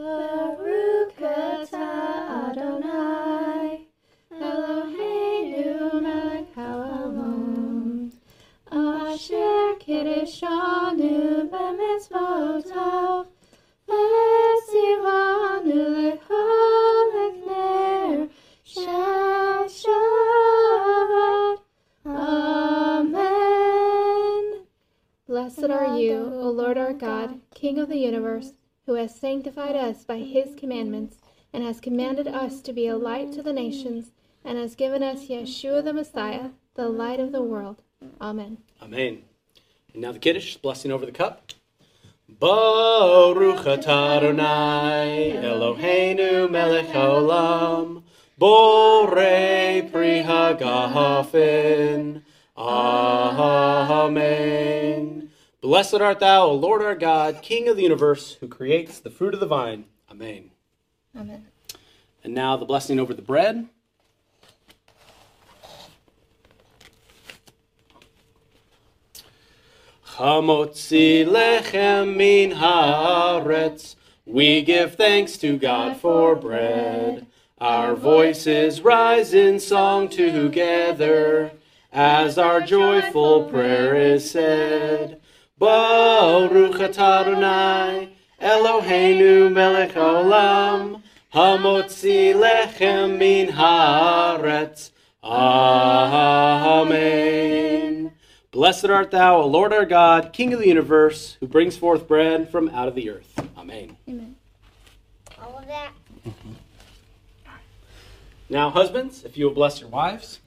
Baruch sanctified us by his commandments, and has commanded us to be a light to the nations, and has given us Yeshua the Messiah, the light of the world. Amen. Amen. And now the Kiddush, blessing over the cup. Baruch Adonai Eloheinu melech haolam Borei pri hagafen Amen. Blessed art thou, O Lord our God, King of the universe, who creates the fruit of the vine. Amen. Amen. And now the blessing over the bread. Hamotzi lechem min haaretz. We give thanks to God for bread. Our voices rise in song together as our joyful prayer is said. Baruch atah Adonai Eloheinu melech haolam hamotzi lechem min haaretz. Amen. Blessed art thou, O Lord our God, King of the universe, who brings forth bread from out of the earth. Amen. All of that. Now, husbands, if you will bless your wives.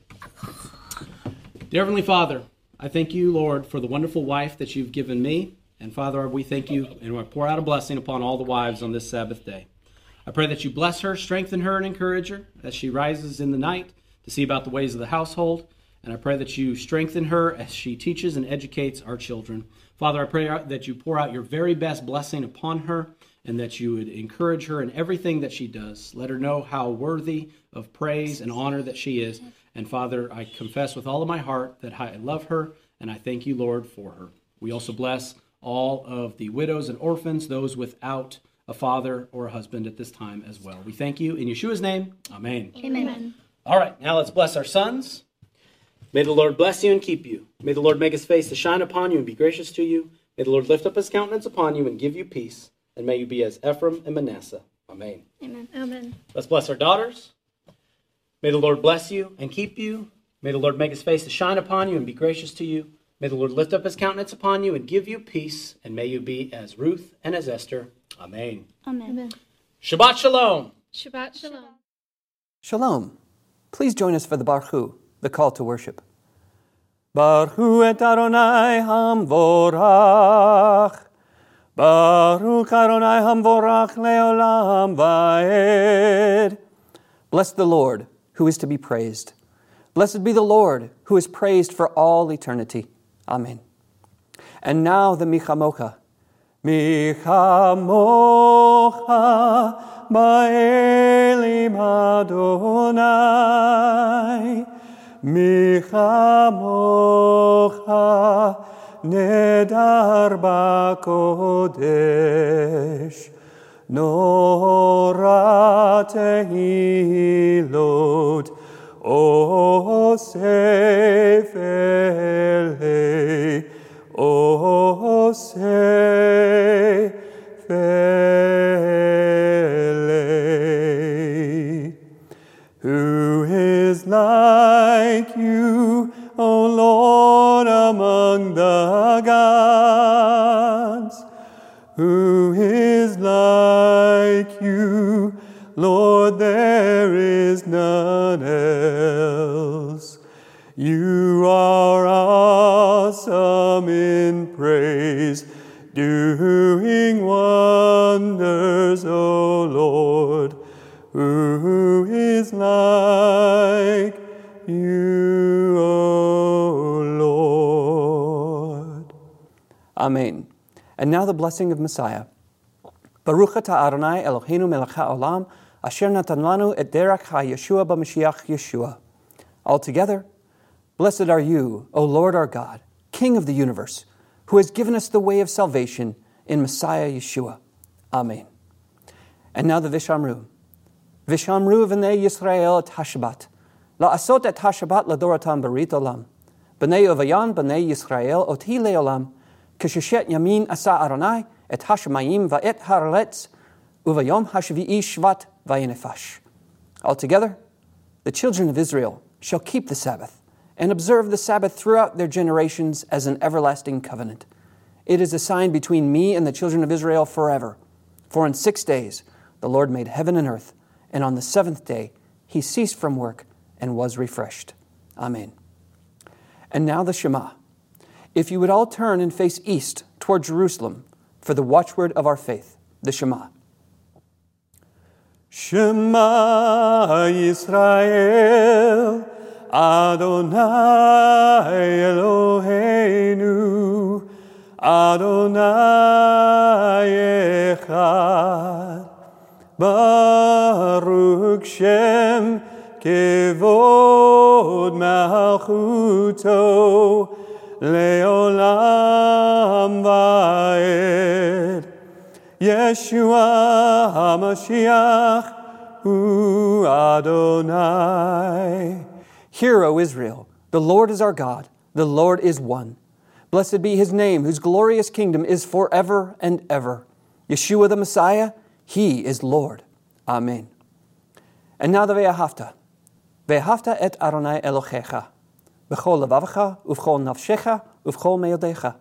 Dear Heavenly Father, I thank you, Lord, for the wonderful wife that you've given me. And Father, we thank you and we pour out a blessing upon all the wives on this Sabbath day. I pray that you bless her, strengthen her, and encourage her as she rises in the night to see about the ways of the household. And I pray that you strengthen her as she teaches and educates our children. Father, I pray that you pour out your very best blessing upon her and that you would encourage her in everything that she does. Let her know how worthy of praise and honor that she is. And Father, I confess with all of my heart that I love her and I thank you, Lord, for her. We also bless all of the widows and orphans, those without a father or a husband at this time as well. We thank you in Yeshua's name. Amen. Amen. All right, now let's bless our sons. May the Lord bless you and keep you. May the Lord make his face to shine upon you and be gracious to you. May the Lord lift up his countenance upon you and give you peace. And may you be as Ephraim and Manasseh. Amen. Amen. Amen. Let's bless our daughters. May the Lord bless you and keep you. May the Lord make his face to shine upon you and be gracious to you. May the Lord lift up his countenance upon you and give you peace. And may you be as Ruth and as Esther. Amen. Amen. Shabbat Shalom. Shabbat Shalom. Shalom. Please join us for the Barhu, the call to worship. Barhu et Adonai hamvorach. Baruch Adonai hamvorach leolam vaed. Bless the Lord, who is to be praised. Blessed be the Lord, who is praised for all eternity. Amen. And now the Michamocha. Michamocha ba'elim Adonai. Michamocha nedar ba'kodesh. Nora tehilot o sefele o sefele who is like you, O Lord, among the gods? Lord? There is none else. You are awesome in praise, doing wonders, O Lord. Who is like you, O Lord? Amen. And now the blessing of Messiah. Baruch atah Adonai Eloheinu melech haolam, asher natan lanu et derech ha-Yeshua b'Mashiach Yeshua. Altogether, blessed are you, O Lord our God, King of the universe, who has given us the way of salvation in Messiah Yeshua. Amen. And now the Vishamru. Vishamru v'nei Yisrael et Hashabat. La'asot et Hashabat ladoratam barit olam. B'nei Ovayan b'nei Yisrael oti leolam. Kisheshet yamin asa Adonai et Hashemayim va'et haraletz uvayom hashvi'i shvat vayinefash. Altogether, the children of Israel shall keep the Sabbath and observe the Sabbath throughout their generations as an everlasting covenant. It is a sign between me and the children of Israel forever. For in six days the Lord made heaven and earth, and on the seventh day he ceased from work and was refreshed. Amen. And now the Shema. If you would all turn and face east toward Jerusalem for the watchword of our faith, the Shema. Shema Yisrael, Adonai Eloheinu, Adonai Echad, Baruch Shem Kevod Malchuto, Leolam. Yeshua HaMashiach Hu Adonai. Hear, O Israel, the Lord is our God, the Lord is one. Blessed be his name, whose glorious kingdom is forever and ever. Yeshua the Messiah, he is Lord. Amen. And now the Ve'ahavta. Ve'ahavta et Adonai Elohecha. V'chol levavcha, uv'chol nafshecha, uv'chol meodecha.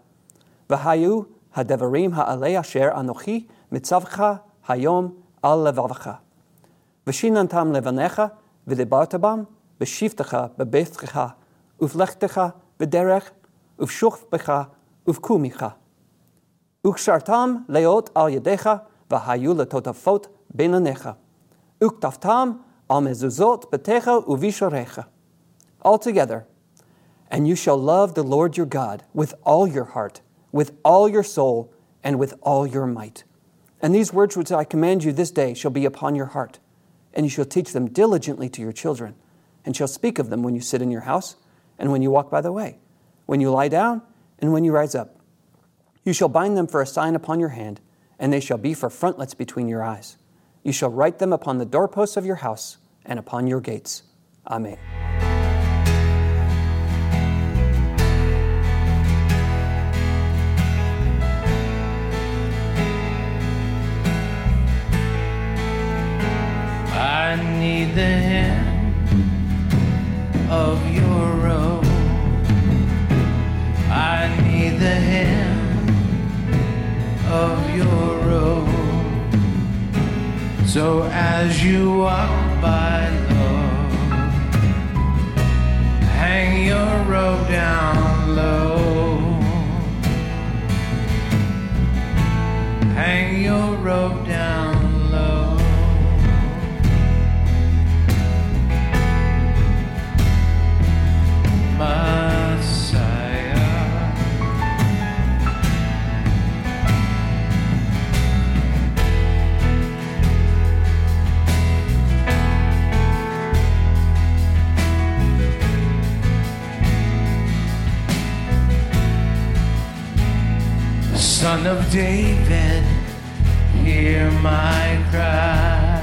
V'hayu הדברים האלה אשר אנוכי מצווך היום על לבבך. ושיננתם לבניך ודיברת בם בשבתך בביתך ובלכתך בדרך ובשוכבך ובקומך. וקשרתם להיות על ידיך והיו לטוטפות בין עיניך. וכתבתם על מזוזות ביתך ובישוריך. Altogether, and you shall love the Lord your God with all your heart, with all your soul, and with all your might. And these words which I command you this day shall be upon your heart, and you shall teach them diligently to your children, and shall speak of them when you sit in your house, and when you walk by the way, when you lie down, and when you rise up. You shall bind them for a sign upon your hand, and they shall be for frontlets between your eyes. You shall write them upon the doorposts of your house and upon your gates. Amen. I need the hem of your robe. I need the hem of your robe. So as you walk by, Lord, hang your robe down low. Hang your robe down Son of David, hear my cry.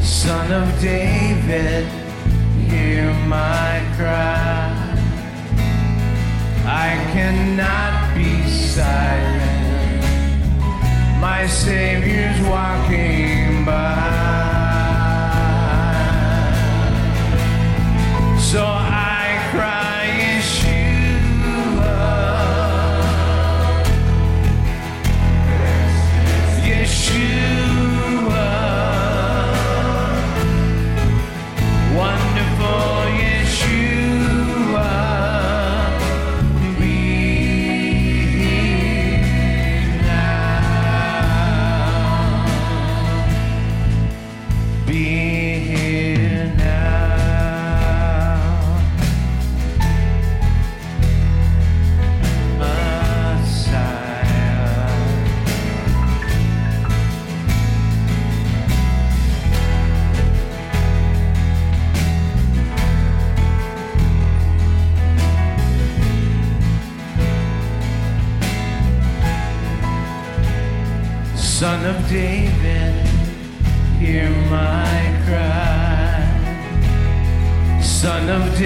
Son of David, hear my cry. I cannot be silent. My Savior's walking by. So I Of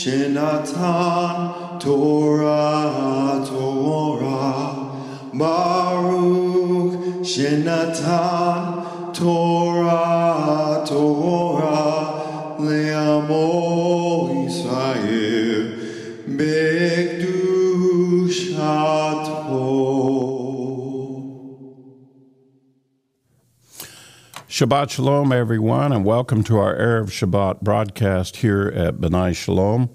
Shinatan Torah Torah. Baruch Shinatan Torah Torah. Le'amor Shabbat Shalom, everyone, and welcome to our Erev Shabbat broadcast here at Benai Shalom.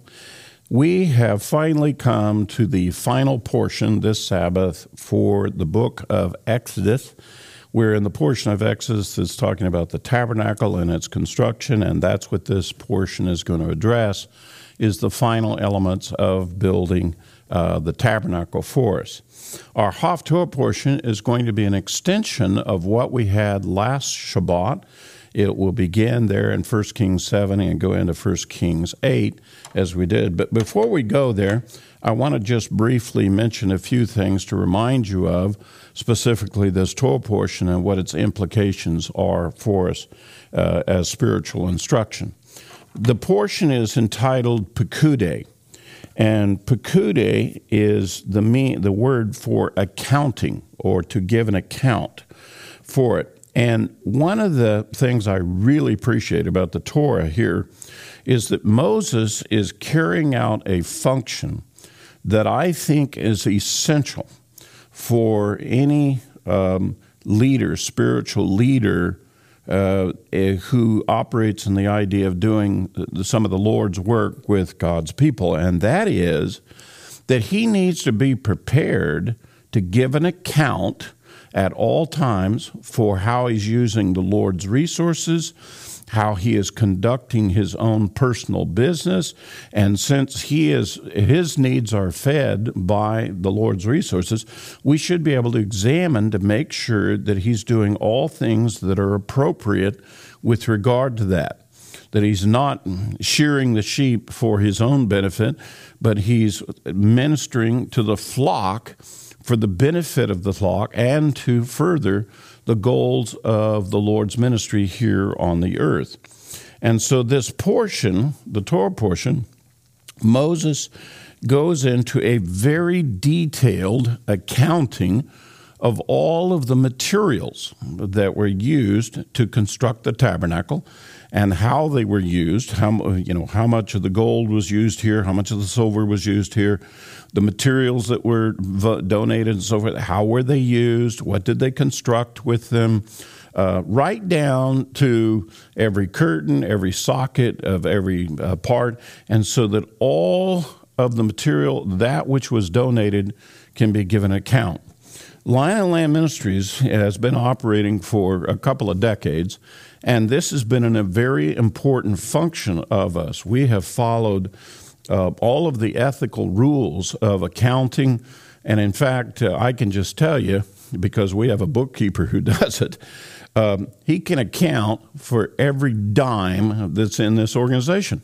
We have finally come to the final portion this Sabbath for the book of Exodus. We're in the portion of Exodus that's talking about the tabernacle and its construction, and that's what this portion is going to address, is the final elements of building uh, the tabernacle for us. Our Haftorah portion is going to be an extension of what we had last Shabbat. It will begin there in 1 Kings 7 and go into 1 Kings 8 as we did. But before we go there, I want to just briefly mention a few things to remind you of, specifically this Torah portion and what its implications are for us uh, as spiritual instruction. The portion is entitled Pekude. And pekude is the mean, the word for accounting or to give an account for it. And one of the things I really appreciate about the Torah here is that Moses is carrying out a function that I think is essential for any um, leader, spiritual leader, uh, eh, who operates in the idea of doing some of the Lord's work with God's people, and that is that he needs to be prepared to give an account at all times for how he's using the Lord's resources, how he is conducting his own personal business, and since he is his needs are fed by the Lord's resources, we should be able to examine to make sure that he's doing all things that are appropriate with regard to that. That he's not shearing the sheep for his own benefit, but he's ministering to the flock for the benefit of the flock and to further the goals of the Lord's ministry here on the earth. And so, this portion, the Torah portion, Moses goes into a very detailed accounting of all of the materials that were used to construct the tabernacle and how they were used, how you know how much of the gold was used here, how much of the silver was used here, the materials that were donated and so forth, how were they used, what did they construct with them, uh, right down to every curtain, every socket of every uh, part, and so that all of the material, that which was donated, can be given account. Lion and Lamb Ministries has been operating for a couple of decades, and this has been a very important function of us. We have followed uh, all of the ethical rules of accounting, and in fact, uh, I can just tell you, because we have a bookkeeper who does it, um, he can account for every dime that's in this organization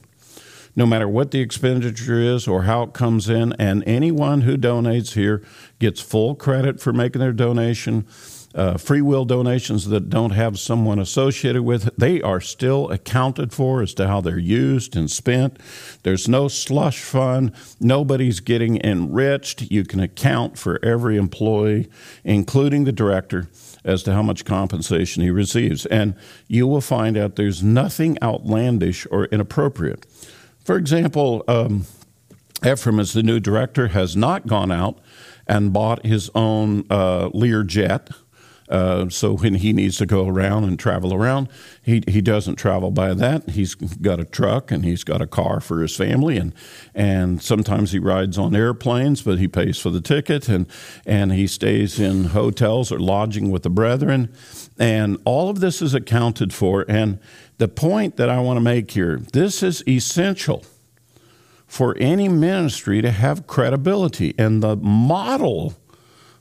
no matter what the expenditure is or how it comes in. And anyone who donates here gets full credit for making their donation. Uh, free will donations that don't have someone associated with it, they are still accounted for as to how they're used and spent. There's no slush fund. Nobody's getting enriched. You can account for every employee, including the director, as to how much compensation he receives. And you will find out there's nothing outlandish or inappropriate. For example, um, Ephraim, as the new director, has not gone out and bought his own uh, Lear jet. Uh, so when he needs to go around and travel around, he, he doesn't travel by that. He's got a truck and he's got a car for his family, and and sometimes he rides on airplanes, but he pays for the ticket, and and he stays in hotels or lodging with the brethren, and all of this is accounted for. And the point that I want to make here this is essential for any ministry to have credibility. And the model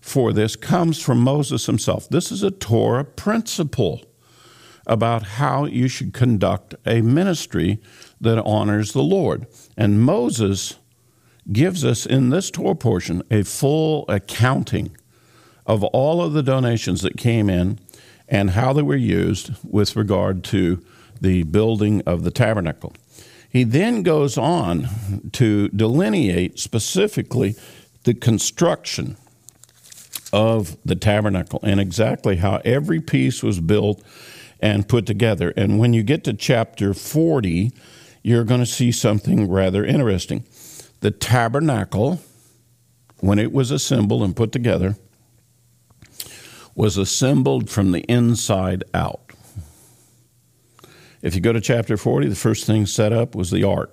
for this comes from Moses himself. This is a Torah principle about how you should conduct a ministry that honors the Lord. And Moses gives us in this Torah portion a full accounting of all of the donations that came in and how they were used with regard to the building of the tabernacle. He then goes on to delineate specifically the construction of the tabernacle and exactly how every piece was built and put together. And when you get to chapter 40, you're going to see something rather interesting. The tabernacle, when it was assembled and put together, was assembled from the inside out. If you go to chapter 40, the first thing set up was the ark,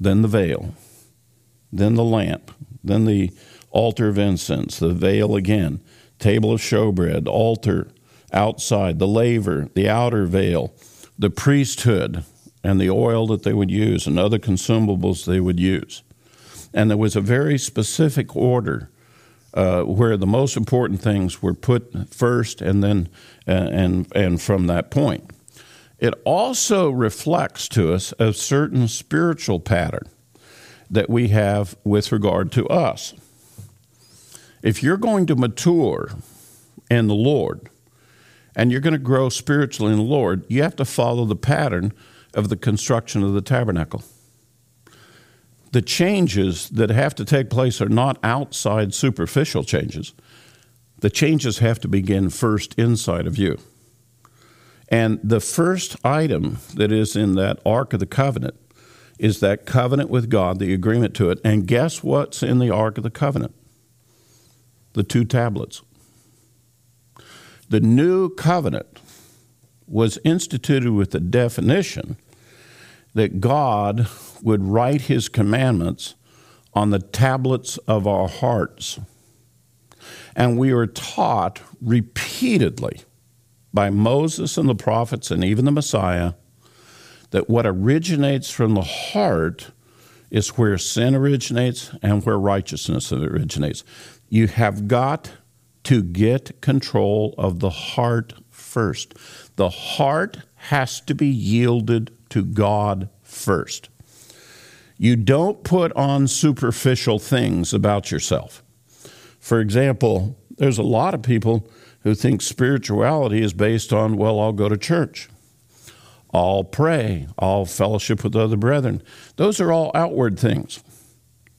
then the veil, then the lamp, then the altar of incense, the veil again, table of showbread, altar outside, the laver, the outer veil, the priesthood, and the oil that they would use, and other consumables they would use. And there was a very specific order uh, where the most important things were put first, and then uh, and and from that point. It also reflects to us a certain spiritual pattern that we have with regard to us. If you're going to mature in the Lord and you're going to grow spiritually in the Lord, you have to follow the pattern of the construction of the tabernacle. The changes that have to take place are not outside superficial changes. The changes have to begin first inside of you. And the first item that is in that Ark of the Covenant is that covenant with God, the agreement to it. And guess what's in the Ark of the Covenant? The two tablets. The new covenant was instituted with the definition that God would write his commandments on the tablets of our hearts. And we are taught repeatedly by Moses and the prophets and even the Messiah that what originates from the heart is where sin originates and where righteousness originates. You have got to get control of the heart first. The heart has to be yielded to God first. You don't put on superficial things about yourself. For example, there's a lot of people who think spirituality is based on, well, I'll go to church, I'll pray, I'll fellowship with other brethren. Those are all outward things.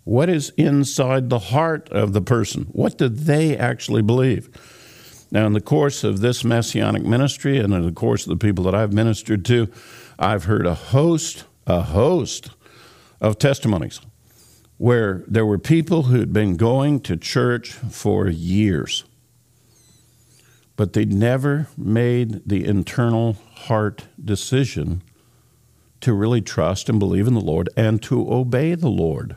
What is inside the heart of the person? What do they actually believe? Now, in the course of this messianic ministry and in the course of the people that I've ministered to, I've heard a host, a host of testimonies where there were people who had been going to church for years, but they never made the internal heart decision to really trust and believe in the Lord and to obey the Lord.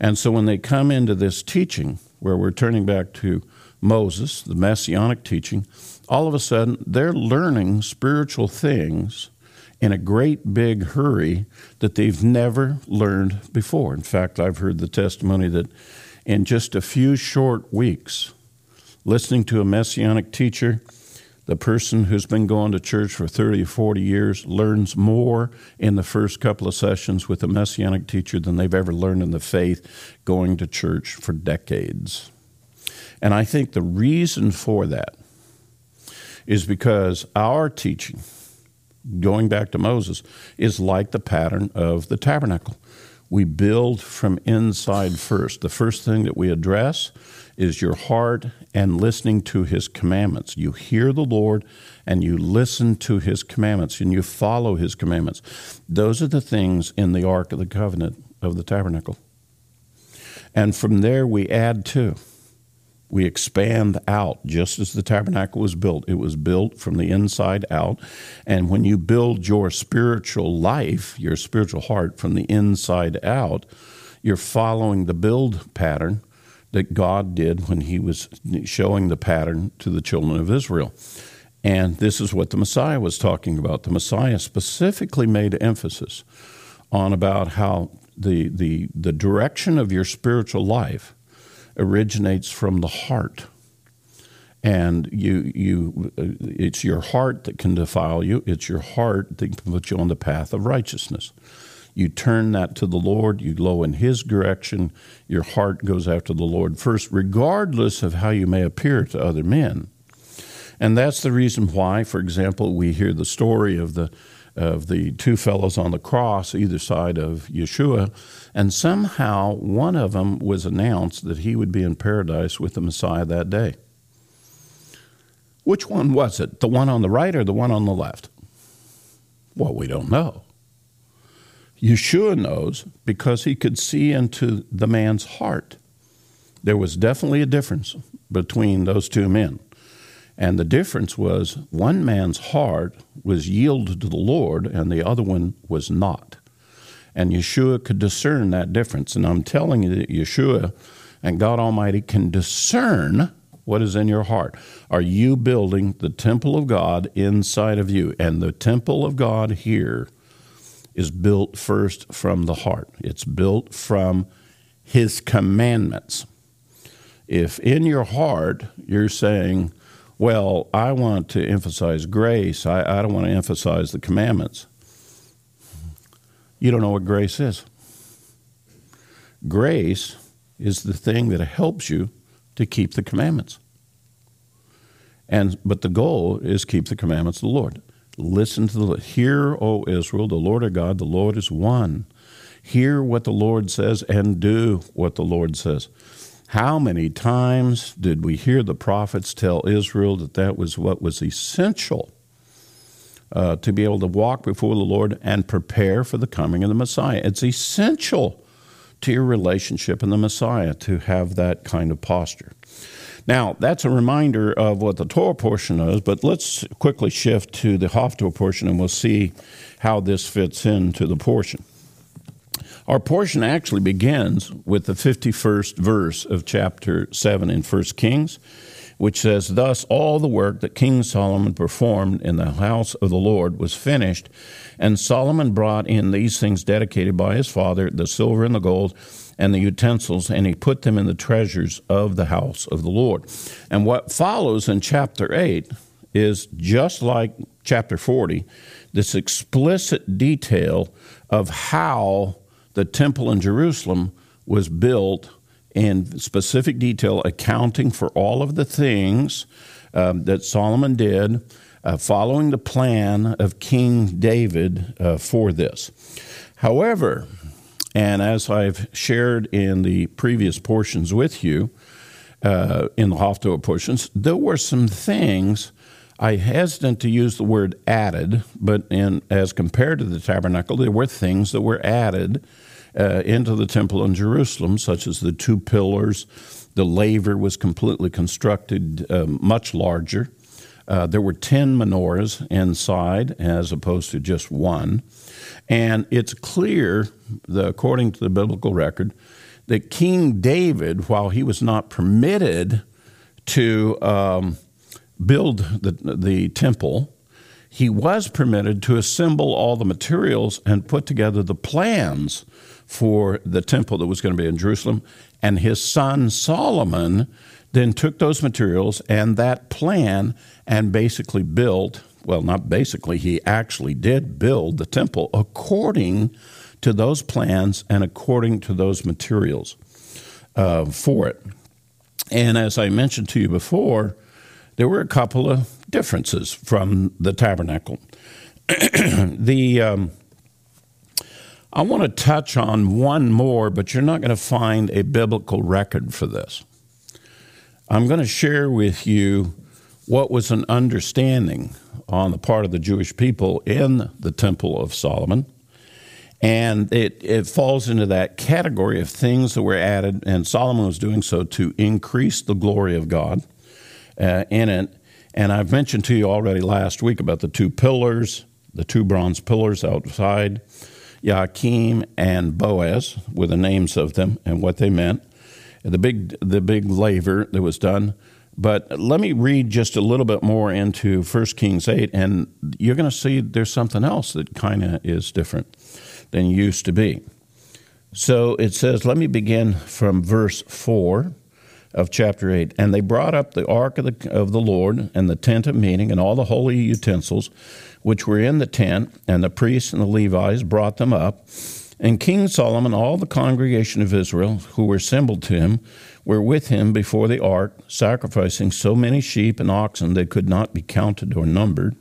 And so when they come into this teaching, where we're turning back to Moses, the messianic teaching, all of a sudden they're learning spiritual things in a great big hurry that they've never learned before. In fact, I've heard the testimony that in just a few short weeks, listening to a messianic teacher, the person who's been going to church for 30 or 40 years learns more in the first couple of sessions with a messianic teacher than they've ever learned in the faith going to church for decades. And I think the reason for that is because our teaching, going back to Moses, is like the pattern of the tabernacle. We build from inside first. The first thing that we address is your heart and listening to his commandments. You hear the Lord and you listen to his commandments and you follow his commandments. Those are the things in the Ark of the Covenant of the tabernacle. And from there we add to we expand out just as the tabernacle was built. It was built from the inside out. And when you build your spiritual life, your spiritual heart from the inside out, you're following the build pattern that God did when He was showing the pattern to the children of Israel. And this is what the Messiah was talking about. The Messiah specifically made emphasis on about how the, the, the direction of your spiritual life originates from the heart. And you, you, it's your heart that can defile you. It's your heart that can put you on the path of righteousness. You turn that to the Lord, you go in His direction, your heart goes after the Lord first, regardless of how you may appear to other men. And that's the reason why, for example, we hear the story of the of the two fellows on the cross either side of Yeshua, and somehow one of them was announced that he would be in paradise with the Messiah that day. Which one was it? The one on the right or the one on the left? Well, we don't know. Yeshua knows because he could see into the man's heart. There was definitely a difference between those two men. And the difference was one man's heart was yielded to the Lord and the other one was not. And Yeshua could discern that difference. And I'm telling you that Yeshua and God Almighty can discern what is in your heart. Are you building the temple of God inside of you? And the temple of God here is built first from the heart, it's built from His commandments. If in your heart you're saying, well, I want to emphasize grace. I, I don't want to emphasize the commandments. You don't know what grace is. Grace is the thing that helps you to keep the commandments. And but the goal is keep the commandments of the Lord. Listen to the hear, O Israel, the Lord our God, the Lord is one. Hear what the Lord says and do what the Lord says. How many times did we hear the prophets tell Israel that that was what was essential uh, to be able to walk before the Lord and prepare for the coming of the Messiah. It's essential to your relationship in the Messiah to have that kind of posture. Now, that's a reminder of what the Torah portion is, but let's quickly shift to the Haftorah portion and we'll see how this fits into the portion. Our portion actually begins with the 51st verse of chapter 7 in 1 Kings, which says, Thus all the work that King Solomon performed in the house of the Lord was finished, and Solomon brought in these things dedicated by his father, the silver and the gold, and the utensils, and he put them in the treasures of the house of the Lord. And what follows in chapter 8 is just like chapter 40, this explicit detail of how the temple in Jerusalem was built in specific detail, accounting for all of the things um, that Solomon did, uh, following the plan of King David uh, for this. However, and as I've shared in the previous portions with you, uh, in the Haftorah portions, there were some things I hesitant to use the word added, but in as compared to the tabernacle, there were things that were added uh, into the temple in Jerusalem, such as the two pillars. The laver was completely constructed uh, much larger. Uh, there were 10 menorahs inside as opposed to just one. And it's clear, the, according to the biblical record, that King David, while he was not permitted to um, build the, the temple, he was permitted to assemble all the materials and put together the plans for the temple that was going to be in Jerusalem. And his son Solomon then took those materials and that plan and basically built, well, not basically, he actually did build the temple according to those plans and according to those materials uh, for it. And as I mentioned to you before, there were a couple of differences from the tabernacle. the um, I want to touch on one more, but you're not going to find a biblical record for this. I'm going to share with you what was an understanding on the part of the Jewish people in the Temple of Solomon. And it, it falls into that category of things that were added, and Solomon was doing so to increase the glory of God uh, in it. And I've mentioned to you already last week about the two pillars, the two bronze pillars outside Jachin and Boaz were the names of them and what they meant. The big, the big laver that was done. But let me read just a little bit more into 1 Kings 8, and you're going to see there's something else that kind of is different than used to be. So it says, let me begin from verse 4 of chapter 8. And they brought up the ark of the, of the Lord and the tent of meeting and all the holy utensils which were in the tent, and the priests and the Levites brought them up. And King Solomon, all the congregation of Israel who were assembled to him, were with him before the ark, sacrificing so many sheep and oxen they could not be counted or numbered.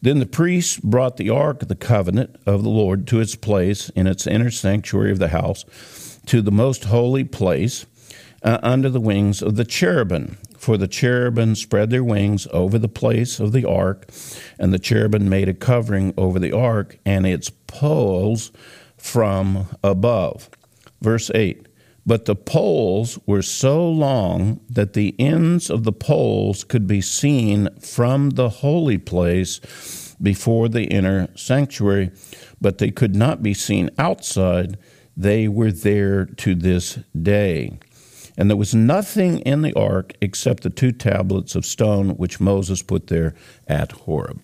Then the priests brought the ark of the covenant of the Lord to its place in its inner sanctuary of the house, to the most holy place, uh, under the wings of the cherubim, for the cherubim spread their wings over the place of the ark, and the cherubim made a covering over the ark and its poles from above. Verse 8 But the poles were so long that the ends of the poles could be seen from the holy place before the inner sanctuary, but they could not be seen outside. They were there to this day. And there was nothing in the ark except the two tablets of stone which Moses put there at Horeb.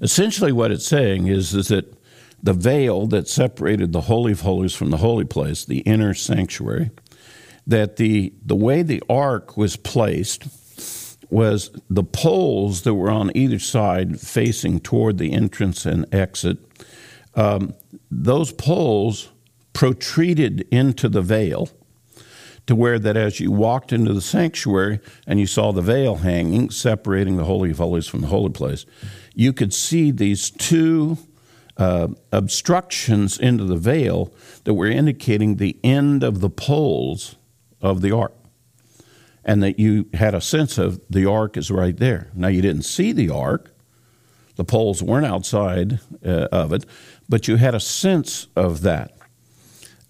Essentially, what it's saying is, is that the veil that separated the Holy of Holies from the holy place, the inner sanctuary, that the, the way the ark was placed was the poles that were on either side facing toward the entrance and exit. Um, those poles protruded into the veil to where that as you walked into the sanctuary and you saw the veil hanging, separating the Holy of Holies from the holy place, you could see these two uh, obstructions into the veil that were indicating the end of the poles of the ark. And that you had a sense of the ark is right there. Now, you didn't see the ark, The poles weren't outside uh, of it, but you had a sense of that.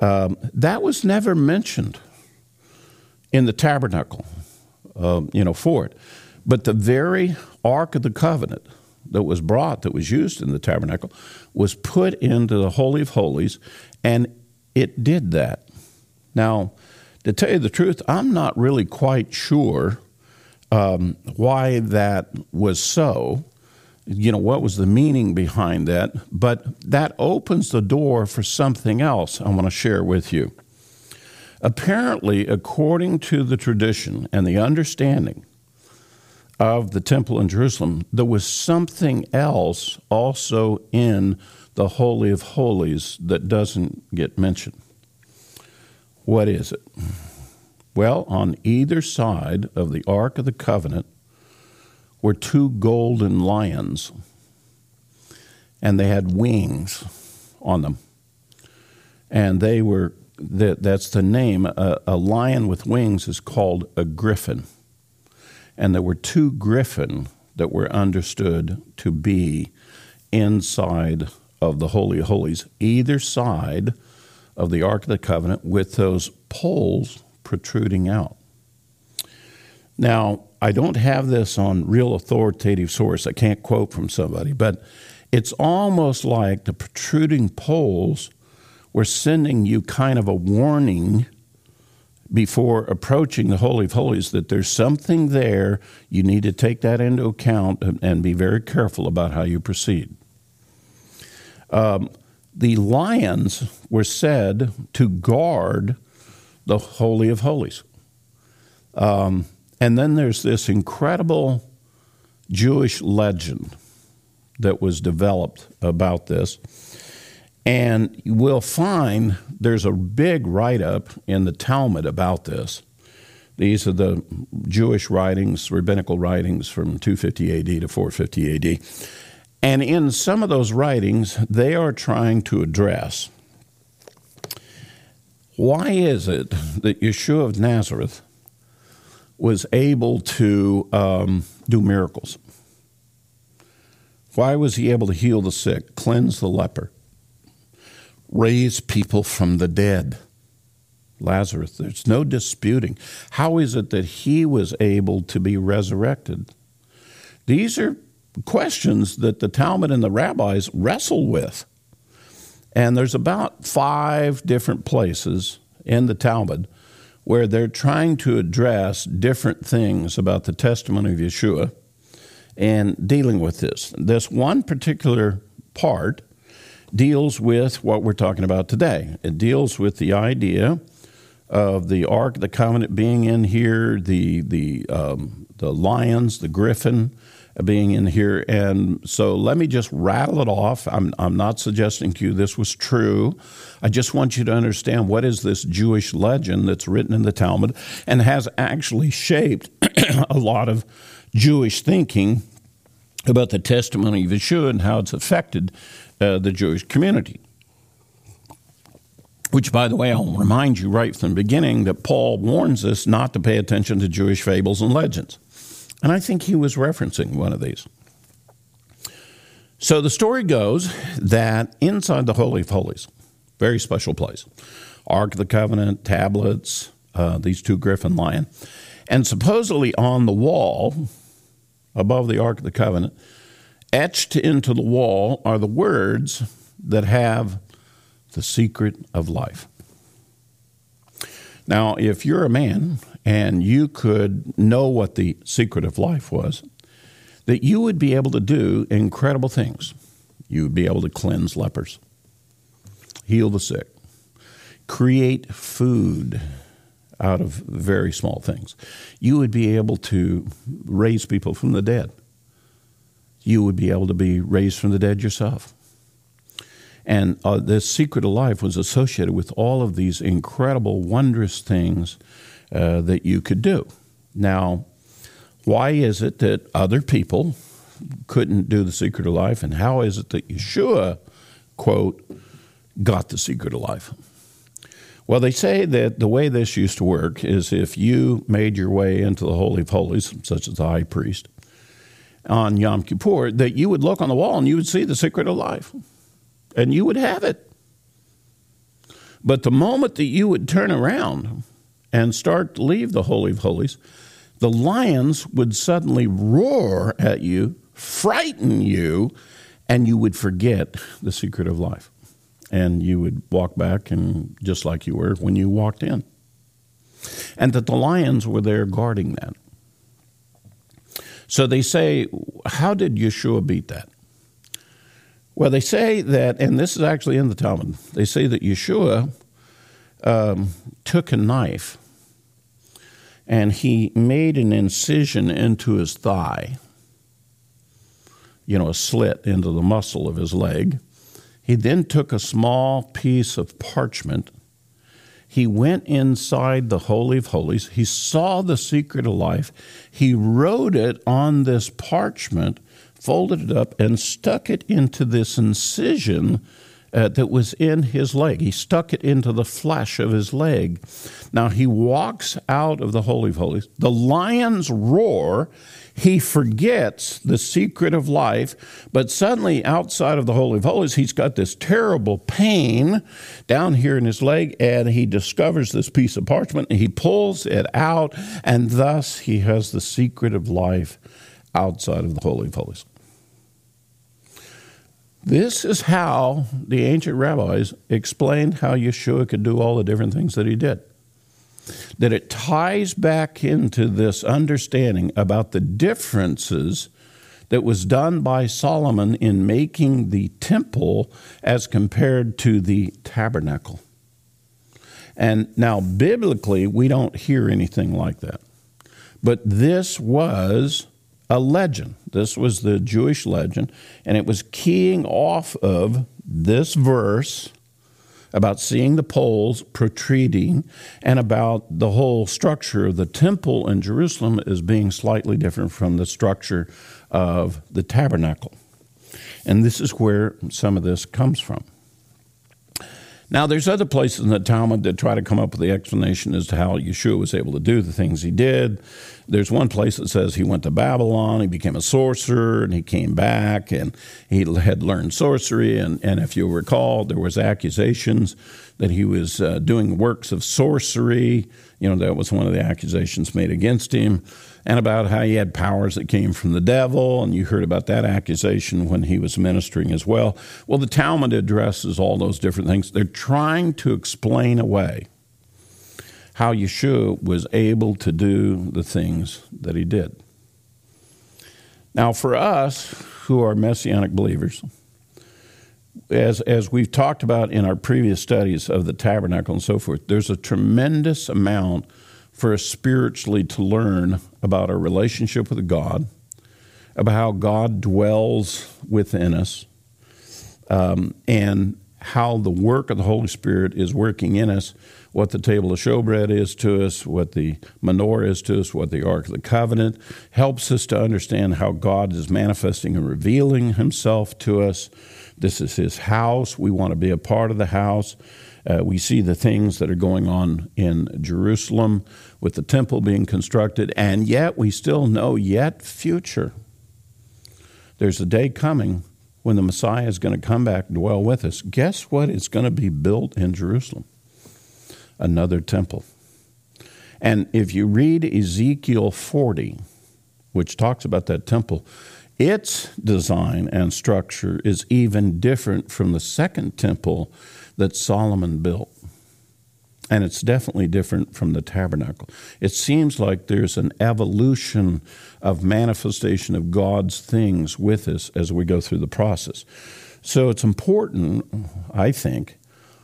Um, that was never mentioned in the tabernacle, um, you know, for it. But the very Ark of the Covenant that was brought, that was used in the tabernacle, was put into the Holy of Holies, and it did that. Now, to tell you the truth, I'm not really quite sure um, why that was so. You know, what was the meaning behind that? But that opens the door for something else I want to share with you. Apparently, according to the tradition and the understanding of the temple in Jerusalem, there was something else also in the Holy of Holies that doesn't get mentioned. What is it? Well, on either side of the Ark of the Covenant were two golden lions, and they had wings on them. And they were, that, that's the name, a, a lion with wings is called a griffin. And there were two griffin that were understood to be inside of the Holy of Holies, either side of the Ark of the Covenant, with those poles protruding out. Now, I don't have this on real authoritative source. I can't quote from somebody, but it's almost like the protruding poles were sending you kind of a warning before approaching the Holy of Holies that there's something there. You need to take that into account and be very careful about how you proceed. Um, the lions were said to guard the Holy of Holies. Um, and then there's this incredible Jewish legend that was developed about this. And we'll find there's a big write up in the Talmud about this. These are the Jewish writings, rabbinical writings from 250 AD to 450 AD. And in some of those writings, they are trying to address why is it that Yeshua of Nazareth was able to um, do miracles? Why was he able to heal the sick, cleanse the leper, raise people from the dead? Lazarus, there's no disputing. How is it that he was able to be resurrected? These are questions that the Talmud and the rabbis wrestle with. And there's about five different places in the Talmud where they're trying to address different things about the testimony of Yeshua and dealing with this. This one particular part deals with what we're talking about today. It deals with the idea of the Ark, the Covenant being in here, the the um, the lions, the griffin, being in here. And so let me just rattle it off. I'm, I'm not suggesting to you this was true. I just want you to understand what is this Jewish legend that's written in the Talmud and has actually shaped a lot of Jewish thinking about the testimony of Yeshua and how it's affected uh, the Jewish community. Which, by the way, I'll remind you right from the beginning that Paul warns us not to pay attention to Jewish fables and legends. And I think he was referencing one of these. So the story goes that inside the Holy of Holies, very special place, Ark of the Covenant, tablets, uh, these two griffin lion, and supposedly on the wall above the Ark of the Covenant, etched into the wall are the words that have the secret of life. Now, if you're a man and you could know what the secret of life was, that you would be able to do incredible things. You would be able to cleanse lepers, heal the sick, create food out of very small things. You would be able to raise people from the dead. You would be able to be raised from the dead yourself. And uh, secret of life was associated with all of these incredible, wondrous things uh, that you could do. Now, why is it that other people couldn't do the secret of life, and how is it that Yeshua, quote, got the secret of life? Well, they say that the way this used to work is if you made your way into the Holy of Holies, such as the high priest, on Yom Kippur, that you would look on the wall and you would see the secret of life, and you would have it. But the moment that you would turn around and start to leave the Holy of Holies, the lions would suddenly roar at you, frighten you, and you would forget the secret of life. And you would walk back and just like you were when you walked in. And that the lions were there guarding that. So they say, how did Yeshua beat that? Well, they say that, and this is actually in the Talmud, they say that Yeshua um, took a knife and he made an incision into his thigh, you know, a slit into the muscle of his leg. He then took a small piece of parchment. He went inside the Holy of Holies. He saw the secret of life. He wrote it on this parchment, folded it up, and stuck it into this incision uh, that was in his leg. He stuck it into the flesh of his leg. Now he walks out of the Holy of Holies. The lions roar. He forgets the secret of life, but suddenly outside of the Holy of Holies, he's got this terrible pain down here in his leg, and he discovers this piece of parchment and he pulls it out, and thus he has the secret of life outside of the Holy of Holies. This is how the ancient rabbis explained how Yeshua could do all the different things that he did. That it ties back into this understanding about the differences that was done by Solomon in making the temple as compared to the tabernacle. And now, biblically, we don't hear anything like that. But this was a legend. This was the Jewish legend, and it was keying off of this verse about seeing the poles protruding and about the whole structure of the temple in Jerusalem as being slightly different from the structure of the tabernacle. And this is where some of this comes from. Now, there's other places in the Talmud that try to come up with the explanation as to how Yeshua was able to do the things he did. There's one place that says he went to Babylon, he became a sorcerer, and he came back, and he had learned sorcery. And, and if you recall, there was accusations that he was uh, doing works of sorcery. You know, that was one of the accusations made against him and about how he had powers that came from the devil, and you heard about that accusation when he was ministering as well. Well, the Talmud addresses all those different things. They're trying to explain away how Yeshua was able to do the things that he did. Now, for us who are Messianic believers, as, as we've talked about in our previous studies of the tabernacle and so forth, there's a tremendous amount for us spiritually to learn about our relationship with God, about how God dwells within us, um, and how the work of the Holy Spirit is working in us, what the table of showbread is to us, what the menorah is to us, what the Ark of the Covenant helps us to understand how God is manifesting and revealing Himself to us. This is His house. We want to be a part of the house. Uh, we see the things that are going on in Jerusalem with the temple being constructed, and yet we still know yet future. There's a day coming when the Messiah is going to come back and dwell with us. Guess what is going to be built in Jerusalem? Another temple. And if you read Ezekiel 40, which talks about that temple, its design and structure is even different from the second temple that Solomon built. And it's definitely different from the tabernacle. It seems like there's an evolution of manifestation of God's things with us as we go through the process. So it's important, I think,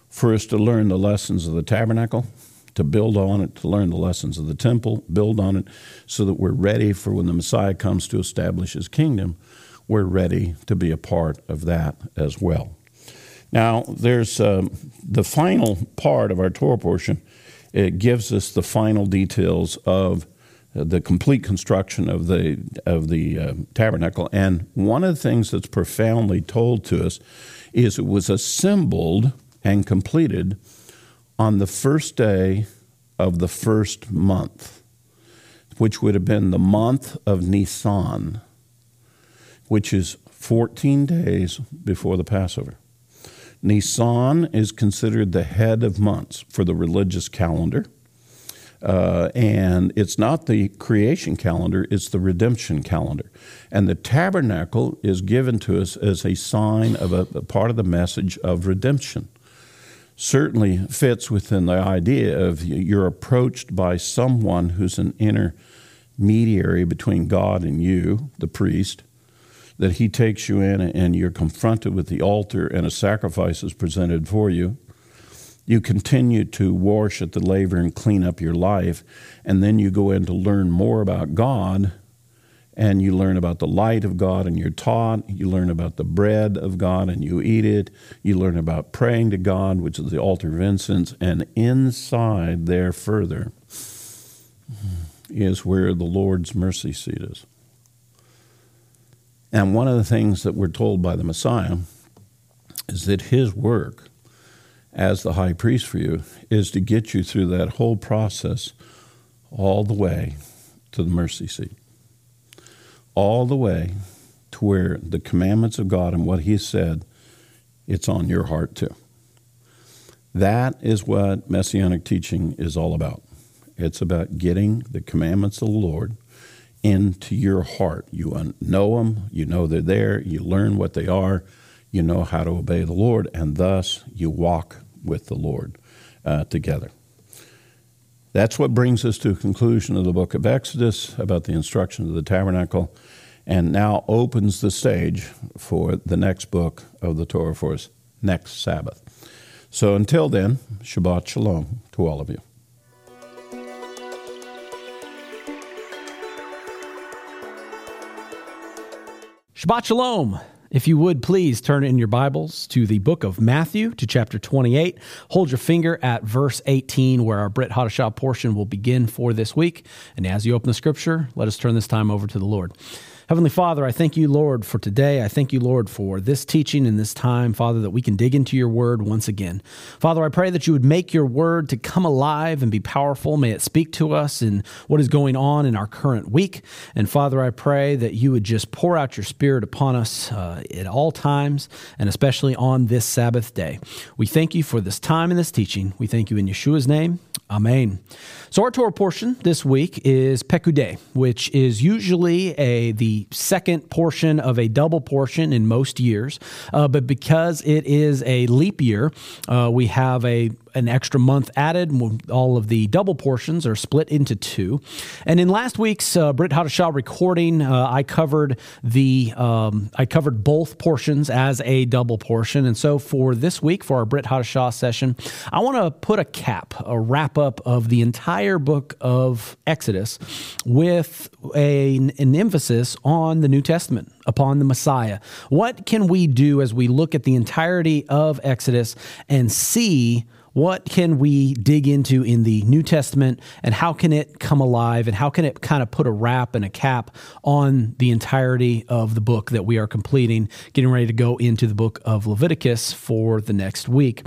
for us to learn the lessons of the tabernacle, to build on it, to learn the lessons of the temple, build on it, so that we're ready for when the Messiah comes to establish his kingdom, we're ready to be a part of that as well. Now, there's um, the final part of our Torah portion. It gives us the final details of the complete construction of the of the uh, tabernacle. And one of the things that's profoundly told to us is it was assembled and completed on the first day of the first month, which would have been the month of Nisan. which is 14 days before the Passover. Nisan is considered the head of months for the religious calendar. Uh, and it's not the creation calendar, it's the redemption calendar. And the tabernacle is given to us as a sign of a, a part of the message of redemption. Certainly fits within the idea of you're approached by someone who's an intermediary between God and you, the priest, that he takes you in and you're confronted with the altar and a sacrifice is presented for you you continue to wash at the laver and clean up your life, and then you go in to learn more about God, and you learn about the light of God, and you're taught. You learn about the bread of God, and you eat it. You learn about praying to God, which is the altar of incense, and inside there further is where the Lord's mercy seat is. And one of the things that we're told by the Messiah is that his work as the high priest for you is to get you through that whole process all the way to the mercy seat. All the way to where the commandments of God and what He said, it's on your heart too. That is what messianic teaching is all about. It's about getting the commandments of the Lord into your heart. You know them, you know they're there, you learn what they are, you know how to obey the Lord, and thus you walk with the Lord uh, together. That's what brings us to a conclusion of the book of Exodus about the instruction of the tabernacle, and now opens the stage for the next book of the Torah for us next Sabbath. So until then, Shabbat Shalom to all of you. Shabbat Shalom. If you would please turn in your Bibles to the book of Matthew, to chapter 28. Hold your finger at verse 18, where our Brit Hadashah portion will begin for this week. And as you open the scripture, let us turn this time over to the Lord. Heavenly Father, I thank you, Lord, for today. I thank you, Lord, for this teaching and this time, Father, that we can dig into your word once again. Father, I pray that you would make your word to come alive and be powerful. May it speak to us in what is going on in our current week. And Father, I pray that you would just pour out your spirit upon us uh, at all times, and especially on this Sabbath day. We thank you for this time and this teaching. We thank you in Yeshua's name. Amen. So our Torah portion this week is Pekudei, which is usually a the second portion of a double portion in most years, uh, but because it is a leap year, uh, we have a an extra month added. All of the double portions are split into two. And in last week's uh, Brit Hadashah recording, uh, I covered the um, I covered both portions as a double portion. And so for this week, for our Brit Hadashah session, I want to put a cap, a wrap up of the entire book of Exodus with a, an emphasis on the New Testament, upon the Messiah. What can we do as we look at the entirety of Exodus and see? What can we dig into in the New Testament and how can it come alive and how can it kind of put a wrap and a cap on the entirety of the book that we are completing, getting ready to go into the book of Leviticus for the next week.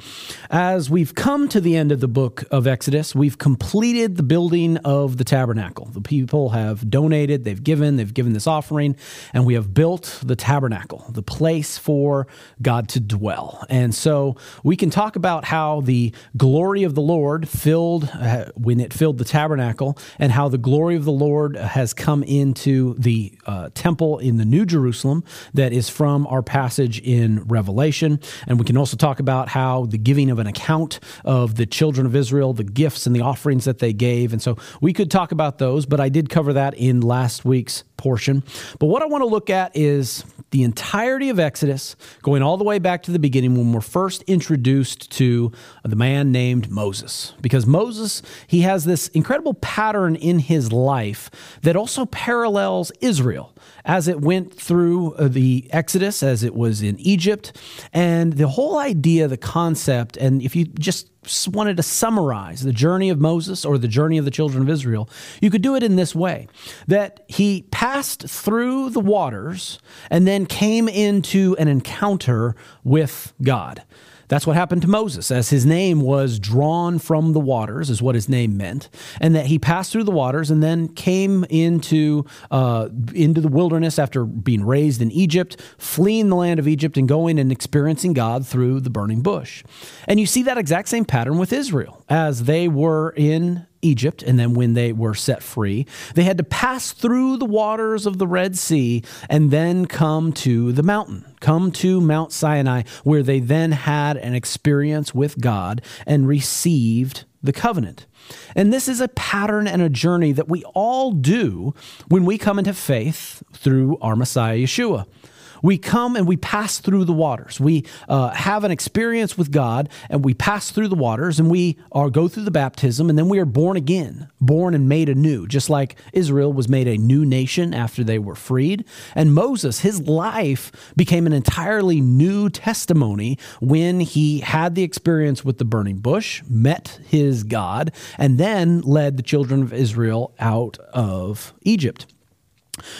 As we've come to the end of the book of Exodus, we've completed the building of the tabernacle. The people have donated, they've given, they've given this offering, and we have built the tabernacle, the place for God to dwell. And so we can talk about how the glory of the Lord filled uh, when it filled the tabernacle, and how the glory of the Lord has come into the uh, temple in the New Jerusalem that is from our passage in Revelation. And we can also talk about how the giving of an account of the children of Israel, the gifts and the offerings that they gave. And so we could talk about those, but I did cover that in last week's portion. But what I want to look at is the entirety of Exodus, going all the way back to the beginning when we're first introduced to the man named Moses. Because Moses, he has this incredible pattern in his life that also parallels Israel as it went through uh, the Exodus, as it was in Egypt, and the whole idea, the concept, and if you just wanted to summarize the journey of Moses or the journey of the children of Israel, you could do it in this way that he passed through the waters and then came into an encounter with God That's what happened to Moses, as his name was drawn from the waters, is what his name meant, and that he passed through the waters and then came into uh, into the wilderness after being raised in Egypt, fleeing the land of Egypt, and going and experiencing God through the burning bush. And you see that exact same pattern with Israel, as they were in Egypt, and then when they were set free, they had to pass through the waters of the Red Sea and then come to the mountain, come to Mount Sinai, where they then had an experience with God and received the covenant. And this is a pattern and a journey that we all do when we come into faith through our Messiah Yeshua. We come and we pass through the waters. We uh, have an experience with God and we pass through the waters and we are, go through the baptism and then we are born again, born and made anew, just like Israel was made a new nation after they were freed. And Moses, his life became an entirely new testimony when he had the experience with the burning bush, met his God, and then led the children of Israel out of Egypt.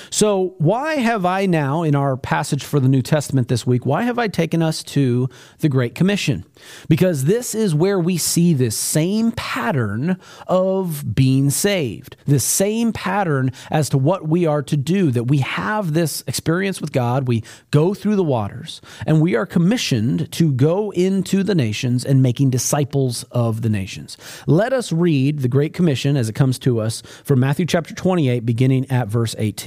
So, why have I now, in our passage for the New Testament this week, why have I taken us to the Great Commission? Because this is where we see this same pattern of being saved, this same pattern as to what we are to do, that we have this experience with God, we go through the waters, and we are commissioned to go into the nations and making disciples of the nations. Let us read the Great Commission as it comes to us from Matthew chapter 28, beginning at verse 18.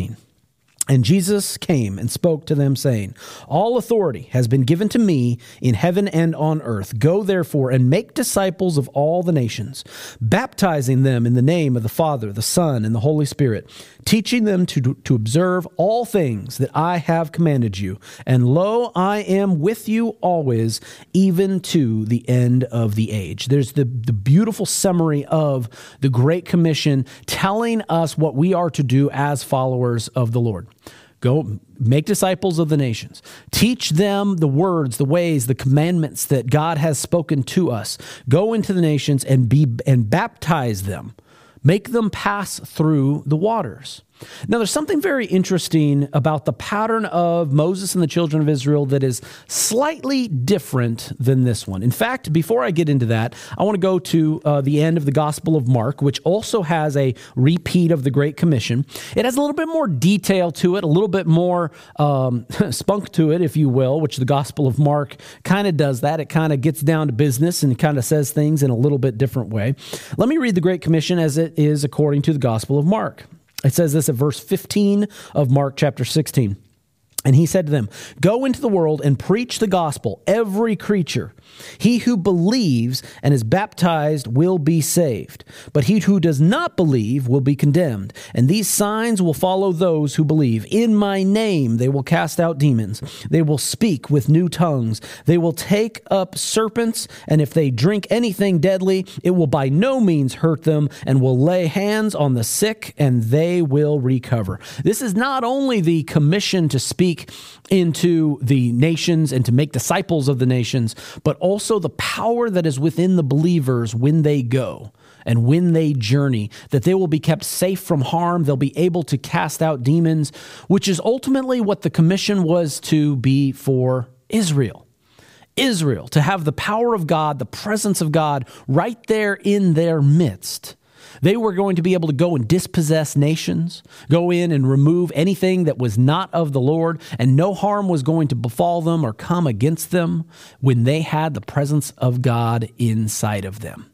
And Jesus came and spoke to them, saying, All authority has been given to me in heaven and on earth. Go therefore and make disciples of all the nations, baptizing them in the name of the Father, the Son, and the Holy Spirit, teaching them to, to observe all things that I have commanded you. And lo, I am with you always, even to the end of the age. There's the, the beautiful summary of the Great Commission telling us what we are to do as followers of the Lord. Go make disciples of the nations. Teach them the words, the ways, the commandments that God has spoken to us. Go into the nations and be and baptize them. Make them pass through the waters. Now, there's something very interesting about the pattern of Moses and the children of Israel that is slightly different than this one. In fact, before I get into that, I want to go to uh, the end of the Gospel of Mark, which also has a repeat of the Great Commission. It has a little bit more detail to it, a little bit more um, spunk to it, if you will, which the Gospel of Mark kind of does that. It kind of gets down to business and kind of says things in a little bit different way. Let me read the Great Commission as it is according to the Gospel of Mark. It says this at verse 15 of Mark chapter 16. And he said to them, Go into the world and preach the gospel, every creature. He who believes and is baptized will be saved, but he who does not believe will be condemned. And these signs will follow those who believe. In my name they will cast out demons, they will speak with new tongues, they will take up serpents, and if they drink anything deadly, it will by no means hurt them, and will lay hands on the sick, and they will recover. This is not only the commission to speak into the nations and to make disciples of the nations, but also the power that is within the believers when they go and when they journey, that they will be kept safe from harm. They'll be able to cast out demons, which is ultimately what the commission was to be for Israel. Israel, to have the power of God, the presence of God right there in their midst. They were going to be able to go and dispossess nations, go in and remove anything that was not of the Lord, and no harm was going to befall them or come against them when they had the presence of God inside of them.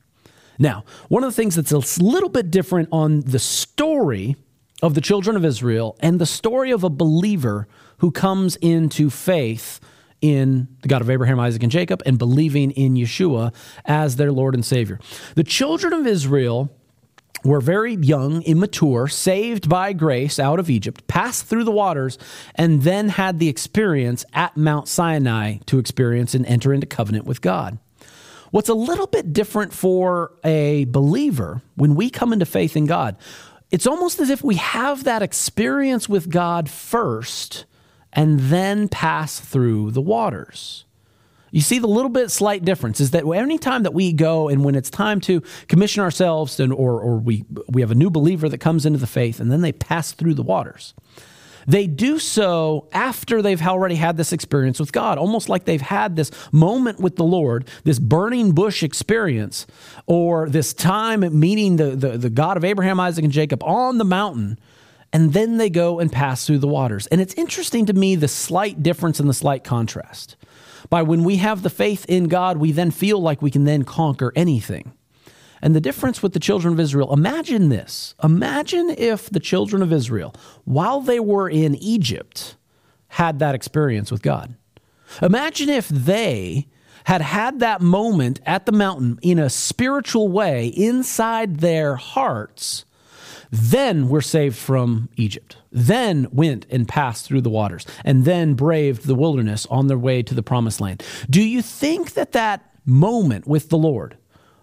Now, one of the things that's a little bit different on the story of the children of Israel and the story of a believer who comes into faith in the God of Abraham, Isaac, and Jacob and believing in Yeshua as their Lord and Savior. The children of Israel were very young, immature, saved by grace out of Egypt, passed through the waters, and then had the experience at Mount Sinai to experience and enter into covenant with God. What's a little bit different for a believer when we come into faith in God, it's almost as if we have that experience with God first and then pass through the waters. You see the little bit slight difference is that any time that we go and when it's time to commission ourselves and or, or we we have a new believer that comes into the faith and then they pass through the waters. they do so after they've already had this experience with God, almost like they've had this moment with the Lord, this burning bush experience, or this time meeting the, the, the God of Abraham, Isaac, and Jacob on the mountain. And then they go and pass through the waters. And it's interesting to me the slight difference and the slight contrast. By when we have the faith in God, we then feel like we can then conquer anything. And the difference with the children of Israel, imagine this. Imagine if the children of Israel, while they were in Egypt, had that experience with God. Imagine if they had had that moment at the mountain in a spiritual way inside their hearts, then were saved from Egypt. Then went and passed through the waters, and then braved the wilderness on their way to the promised land. Do you think that that moment with the Lord,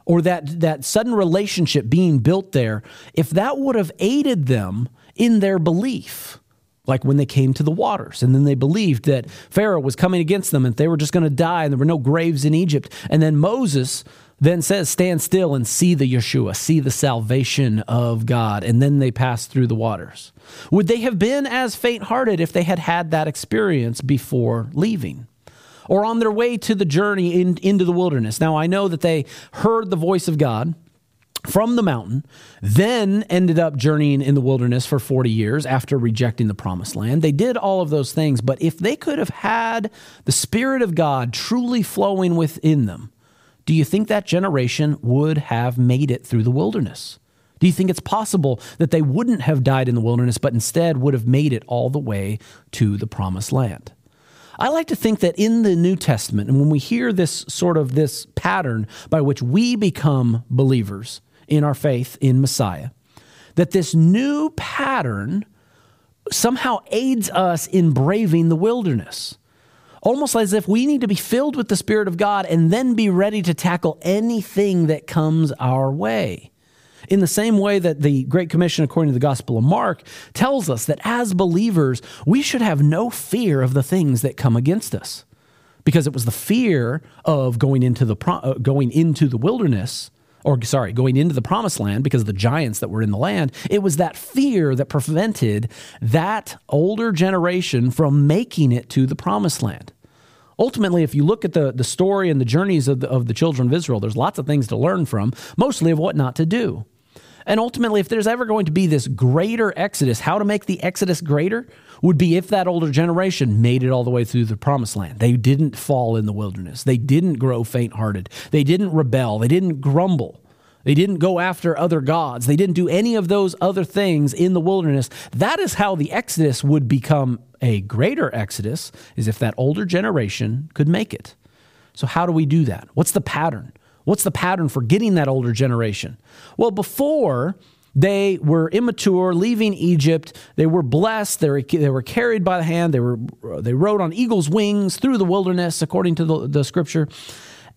or that, that sudden relationship being built there, if that would have aided them in their belief, like when they came to the waters and then they believed that Pharaoh was coming against them and they were just going to die and there were no graves in Egypt. And then Moses then says, Stand still and see the Yeshua, see the salvation of God. And then they pass through the waters. Would they have been as faint hearted if they had had that experience before leaving? or on their way to the journey in, into the wilderness. Now, I know that they heard the voice of God from the mountain, then ended up journeying in the wilderness for 40 years after rejecting the promised land. They did all of those things, but if they could have had the Spirit of God truly flowing within them, do you think that generation would have made it through the wilderness? Do you think it's possible that they wouldn't have died in the wilderness, but instead would have made it all the way to the promised land? I like to think that in the New Testament, and when we hear this sort of this pattern by which we become believers in our faith in Messiah, that this new pattern somehow aids us in braving the wilderness. Almost as if we need to be filled with the Spirit of God and then be ready to tackle anything that comes our way in the same way that the Great Commission, according to the Gospel of Mark, tells us that as believers, we should have no fear of the things that come against us. Because it was the fear of going into the, uh, going into the wilderness or sorry, going into the promised land because of the giants that were in the land, it was that fear that prevented that older generation from making it to the promised land. Ultimately, if you look at the, the story and the journeys of the, of the children of Israel, there's lots of things to learn from, mostly of what not to do. And ultimately, if there's ever going to be this greater exodus, how to make the exodus greater would be if that older generation made it all the way through the promised land. They didn't fall in the wilderness, they didn't grow faint hearted, they didn't rebel, they didn't grumble. They didn't go after other gods. They didn't do any of those other things in the wilderness. That is how the Exodus would become a greater Exodus, is if that older generation could make it. So, how do we do that? What's the pattern? What's the pattern for getting that older generation? Well, before they were immature, leaving Egypt. They were blessed. They were, they were carried by the hand. They, were, they rode on eagle's wings through the wilderness, according to the, the scripture.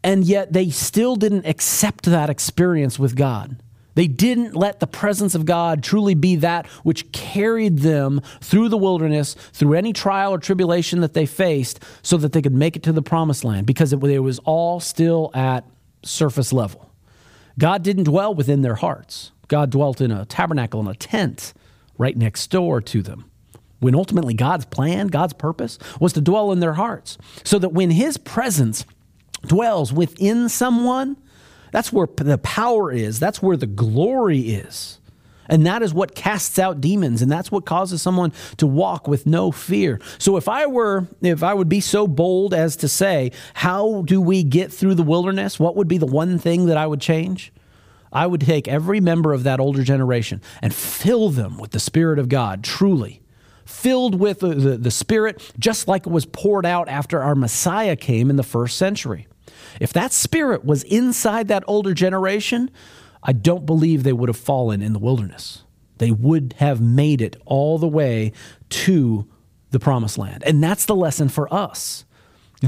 And yet they still didn't accept that experience with God. They didn't let the presence of God truly be that which carried them through the wilderness, through any trial or tribulation that they faced, so that they could make it to the promised land because it, it was all still at surface level. God didn't dwell within their hearts. God dwelt in a tabernacle, in a tent right next door to them. When ultimately God's plan, God's purpose was to dwell in their hearts, so that when His presence dwells within someone, that's where the power is, that's where the glory is. And that is what casts out demons, and that's what causes someone to walk with no fear. So if I were, if I would be so bold as to say, how do we get through the wilderness? What would be the one thing that I would change? I would take every member of that older generation and fill them with the Spirit of God, truly. Filled with the, the, the Spirit, just like it was poured out after our Messiah came in the first century. If that Spirit was inside that older generation, I don't believe they would have fallen in the wilderness. They would have made it all the way to the promised land. And that's the lesson for us.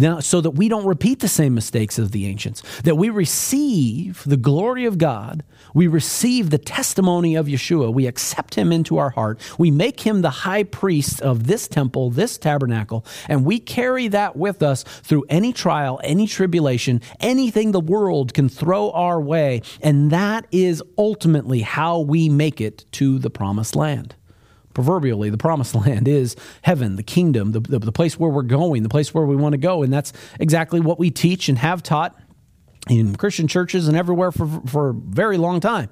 Now, so that we don't repeat the same mistakes of the ancients, that we receive the glory of God, we receive the testimony of Yeshua, we accept him into our heart, we make him the high priest of this temple, this tabernacle, and we carry that with us through any trial, any tribulation, anything the world can throw our way. And that is ultimately how we make it to the promised land proverbially, the promised land is heaven, the kingdom, the, the, the place where we're going, the place where we want to go. And that's exactly what we teach and have taught in Christian churches and everywhere for, for a very long time.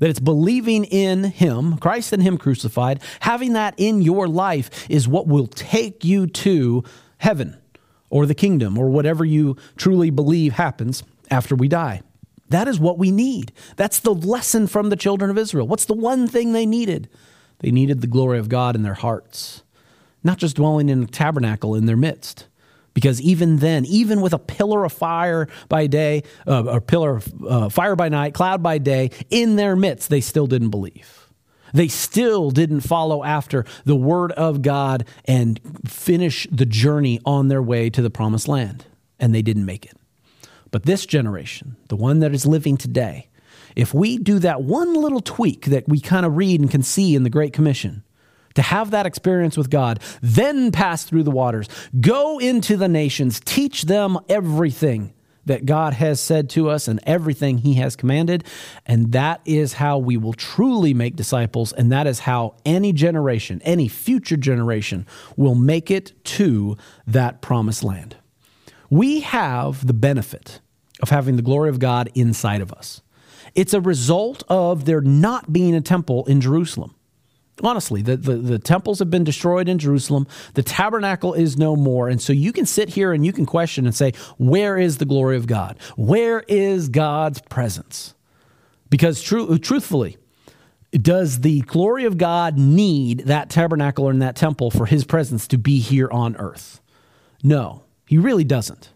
That it's believing in Him, Christ and Him crucified, having that in your life is what will take you to heaven or the kingdom or whatever you truly believe happens after we die. That is what we need. That's the lesson from the children of Israel. What's the one thing they needed? They needed the glory of God in their hearts, not just dwelling in a tabernacle in their midst. Because even then, even with a pillar of fire by day, uh, or pillar of uh, fire by night, cloud by day, in their midst, they still didn't believe. They still didn't follow after the word of God and finish the journey on their way to the promised land. And they didn't make it. But this generation, the one that is living today, if we do that one little tweak that we kind of read and can see in the Great Commission, to have that experience with God, then pass through the waters, go into the nations, teach them everything that God has said to us and everything He has commanded. And that is how we will truly make disciples. And that is how any generation, any future generation, will make it to that promised land. We have the benefit of having the glory of God inside of us. It's a result of there not being a temple in Jerusalem. Honestly, the, the, the, temples have been destroyed in Jerusalem. The tabernacle is no more. And so you can sit here and you can question and say, Where is the glory of God? Where is God's presence? Because true, truthfully, does the glory of God need that tabernacle or in that temple for his presence to be here on earth? No, he really doesn't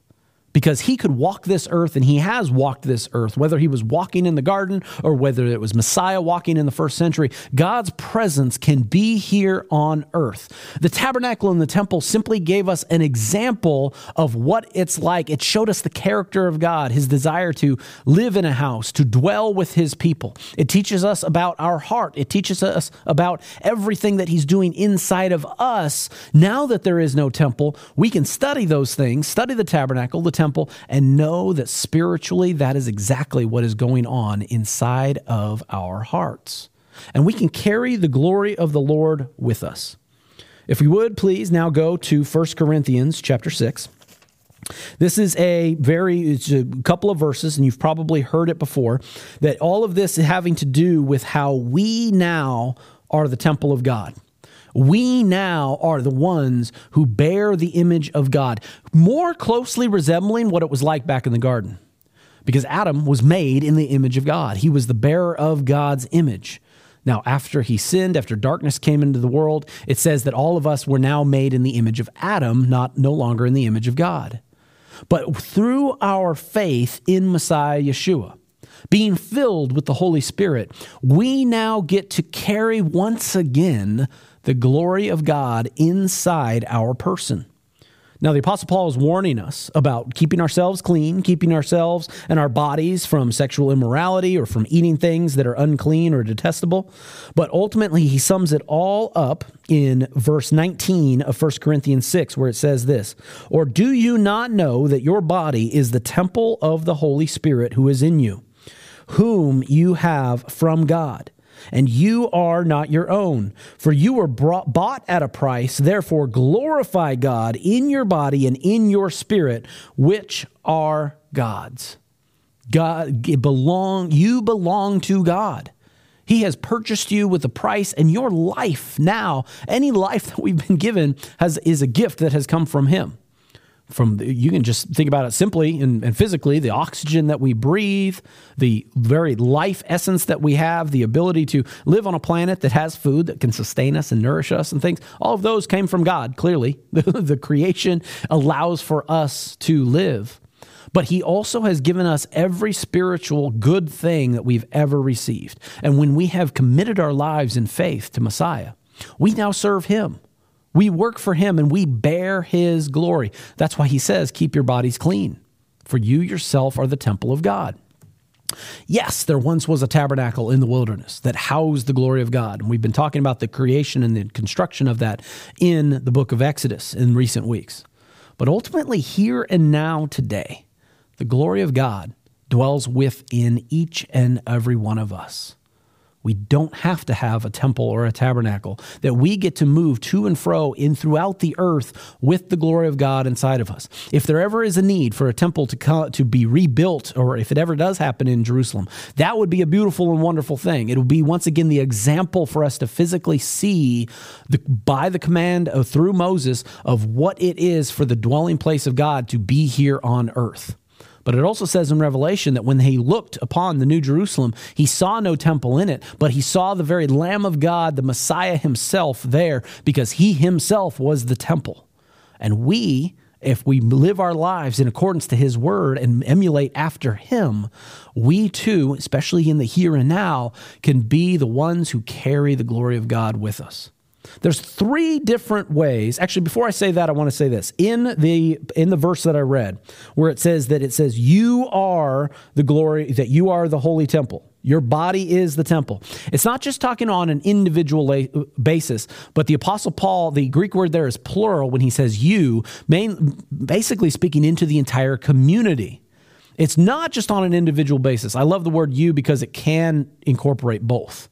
because he could walk this earth and he has walked this earth, whether he was walking in the garden or whether it was Messiah walking in the first century. God's presence can be here on earth. The tabernacle and the temple simply gave us an example of what it's like. It showed us the character of God, his desire to live in a house, to dwell with his people. It teaches us about our heart, it teaches us about everything that he's doing inside of us. Now that there is no temple, we can study those things, study the tabernacle, the temple and know that spiritually that is exactly what is going on inside of our hearts. And we can carry the glory of the Lord with us. If we would please now go to 1 Corinthians chapter 6. This is a very, it's a couple of verses, and you've probably heard it before, that all of this is having to do with how we now are the temple of God. We now are the ones who bear the image of God, more closely resembling what it was like back in the garden. Because Adam was made in the image of God, he was the bearer of God's image. Now, after he sinned, after darkness came into the world, it says that all of us were now made in the image of Adam, not no longer in the image of God. But through our faith in Messiah Yeshua, being filled with the Holy Spirit, we now get to carry once again the glory of God inside our person. Now, the Apostle Paul is warning us about keeping ourselves clean, keeping ourselves and our bodies from sexual immorality or from eating things that are unclean or detestable. But ultimately, he sums it all up in verse 19 of 1 Corinthians 6, where it says this Or do you not know that your body is the temple of the Holy Spirit who is in you, whom you have from God? and you are not your own. For you were brought, bought at a price. Therefore, glorify God in your body and in your spirit, which are God's. God belong. You belong to God. He has purchased you with a price, and your life now, any life that we've been given, has is a gift that has come from Him from the, you can just think about it simply and, and, physically the oxygen that we breathe the very life essence that we have the ability to live on a planet that has food that can sustain us and nourish us and things. All of those came from god clearly. The, the creation allows for us to live. But he also has given us every spiritual good thing that we've ever received. And when we have committed our lives in faith to messiah we now serve him we work for him and we bear his glory. That's why he says, Keep your bodies clean, for you yourself are the temple of God. Yes, there once was a tabernacle in the wilderness that housed the glory of God. And we've been talking about the creation and the construction of that in the book of Exodus in recent weeks. But ultimately, here and now, today, the glory of God dwells within each and every one of us. We don't have to have a temple or a tabernacle, that we get to move to and fro in throughout the earth with the glory of God inside of us. If there ever is a need for a temple to come, to be rebuilt, or if it ever does happen in Jerusalem, that would be a beautiful and wonderful thing. It will be once again the example for us to physically see the, by the command of, through Moses of what it is for the dwelling place of God to be here on earth. But it also says in Revelation that when he looked upon the New Jerusalem, he saw no temple in it, but he saw the very Lamb of God, the Messiah himself, there because he himself was the temple. And we, if we live our lives in accordance to his word and emulate after him, we too, especially in the here and now, can be the ones who carry the glory of God with us. There's three different ways. Actually, before I say that, I want to say this. In the in the verse that I read, where it says that it says you are the glory that you are the holy temple. Your body is the temple. It's not just talking on an individual basis, but the apostle Paul, the Greek word there is plural when he says you, main, basically speaking into the entire community. It's not just on an individual basis. I love the word you because it can incorporate both.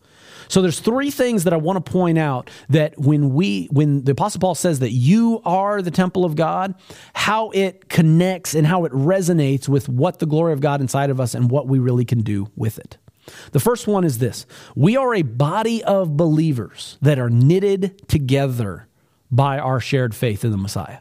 So there's three things that I want to point out that when we when the apostle Paul says that you are the temple of God, how it connects and how it resonates with what the glory of God inside of us and what we really can do with it. The first one is this. We are a body of believers that are knitted together by our shared faith in the Messiah.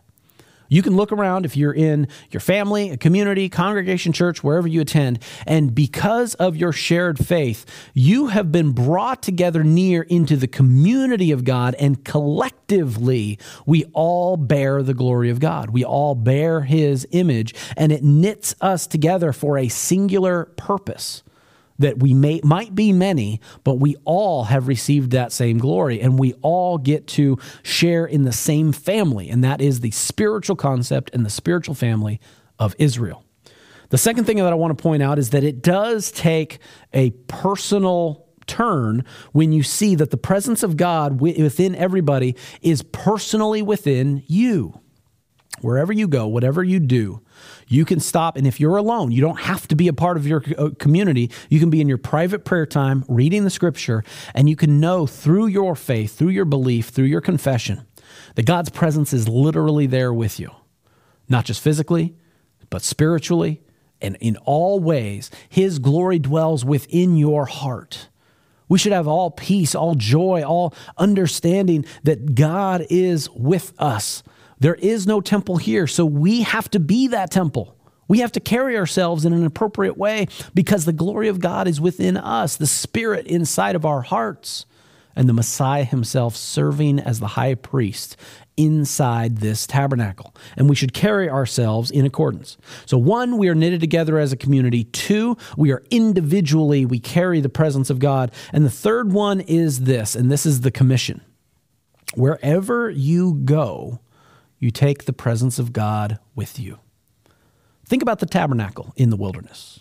You can look around if you're in your family, a community, congregation, church, wherever you attend, and because of your shared faith, you have been brought together near into the community of God, and collectively, we all bear the glory of God. We all bear His image, and it knits us together for a singular purpose that we may might be many, but we all have received that same glory and we all get to share in the same family and that is the spiritual concept and the spiritual family of Israel. The second thing that I want to point out is that it does take a personal turn when you see that the presence of God within everybody is personally within you. Wherever you go, whatever you do, you can stop. And if you're alone, you don't have to be a part of your uh, community. You can be in your private prayer time, reading the scripture, and you can know through your faith, through your belief, through your confession, that God's presence is literally there with you. Not just physically, but spiritually, and in all ways, His glory dwells within your heart. We should have all peace, all joy, all understanding that God is with us there is no temple here, so we have to be that temple. We have to carry ourselves in an appropriate way because the glory of God is within us, the Spirit inside of our hearts, and the Messiah himself serving as the high priest inside this tabernacle. And we should carry ourselves in accordance. So, one, we are knitted together as a community. Two, we are individually, we carry the presence of God. And the third one is this, and this is the commission. Wherever you go, you take the presence of God with you. Think about the tabernacle in the wilderness.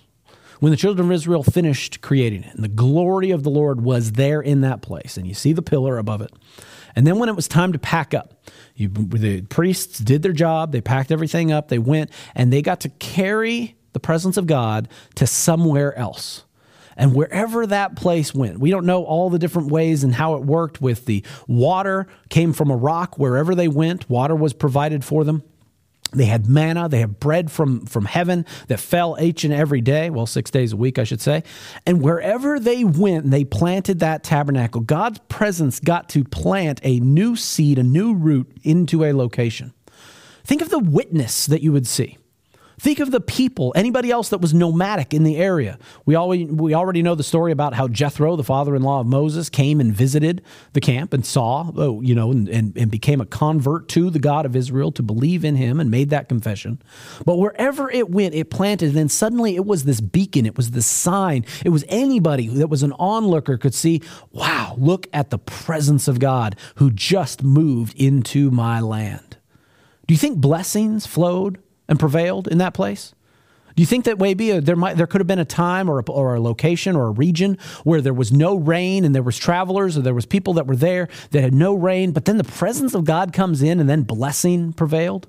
When the children of Israel finished creating it, and the glory of the Lord was there in that place, and you see the pillar above it. And then when it was time to pack up, you, the priests did their job, they packed everything up, they went, and they got to carry the presence of God to somewhere else. And wherever that place went, we don't know all the different ways and how it worked with the water came from a rock wherever they went, water was provided for them. They had manna, they had bread from, from heaven that fell each and every day, well, six days a week, I should say. And wherever they went, they planted that tabernacle. God's presence got to plant a new seed, a new root into a location. Think of the witness that you would see. Think of the people, anybody else that was nomadic in the area. We already, we already know the story about how Jethro, the father in law of Moses, came and visited the camp and saw, oh, you know, and, and, and became a convert to the God of Israel to believe in him and made that confession. But wherever it went, it planted. And then suddenly it was this beacon, it was this sign. It was anybody that was an onlooker could see, wow, look at the presence of God who just moved into my land. Do you think blessings flowed and prevailed in that place? Do you think that maybe uh, there might there could have been a time or a, or a location or a region where there was no rain and there was travelers or there was people that were there that had no rain, but then the presence of God comes in and then blessing prevailed?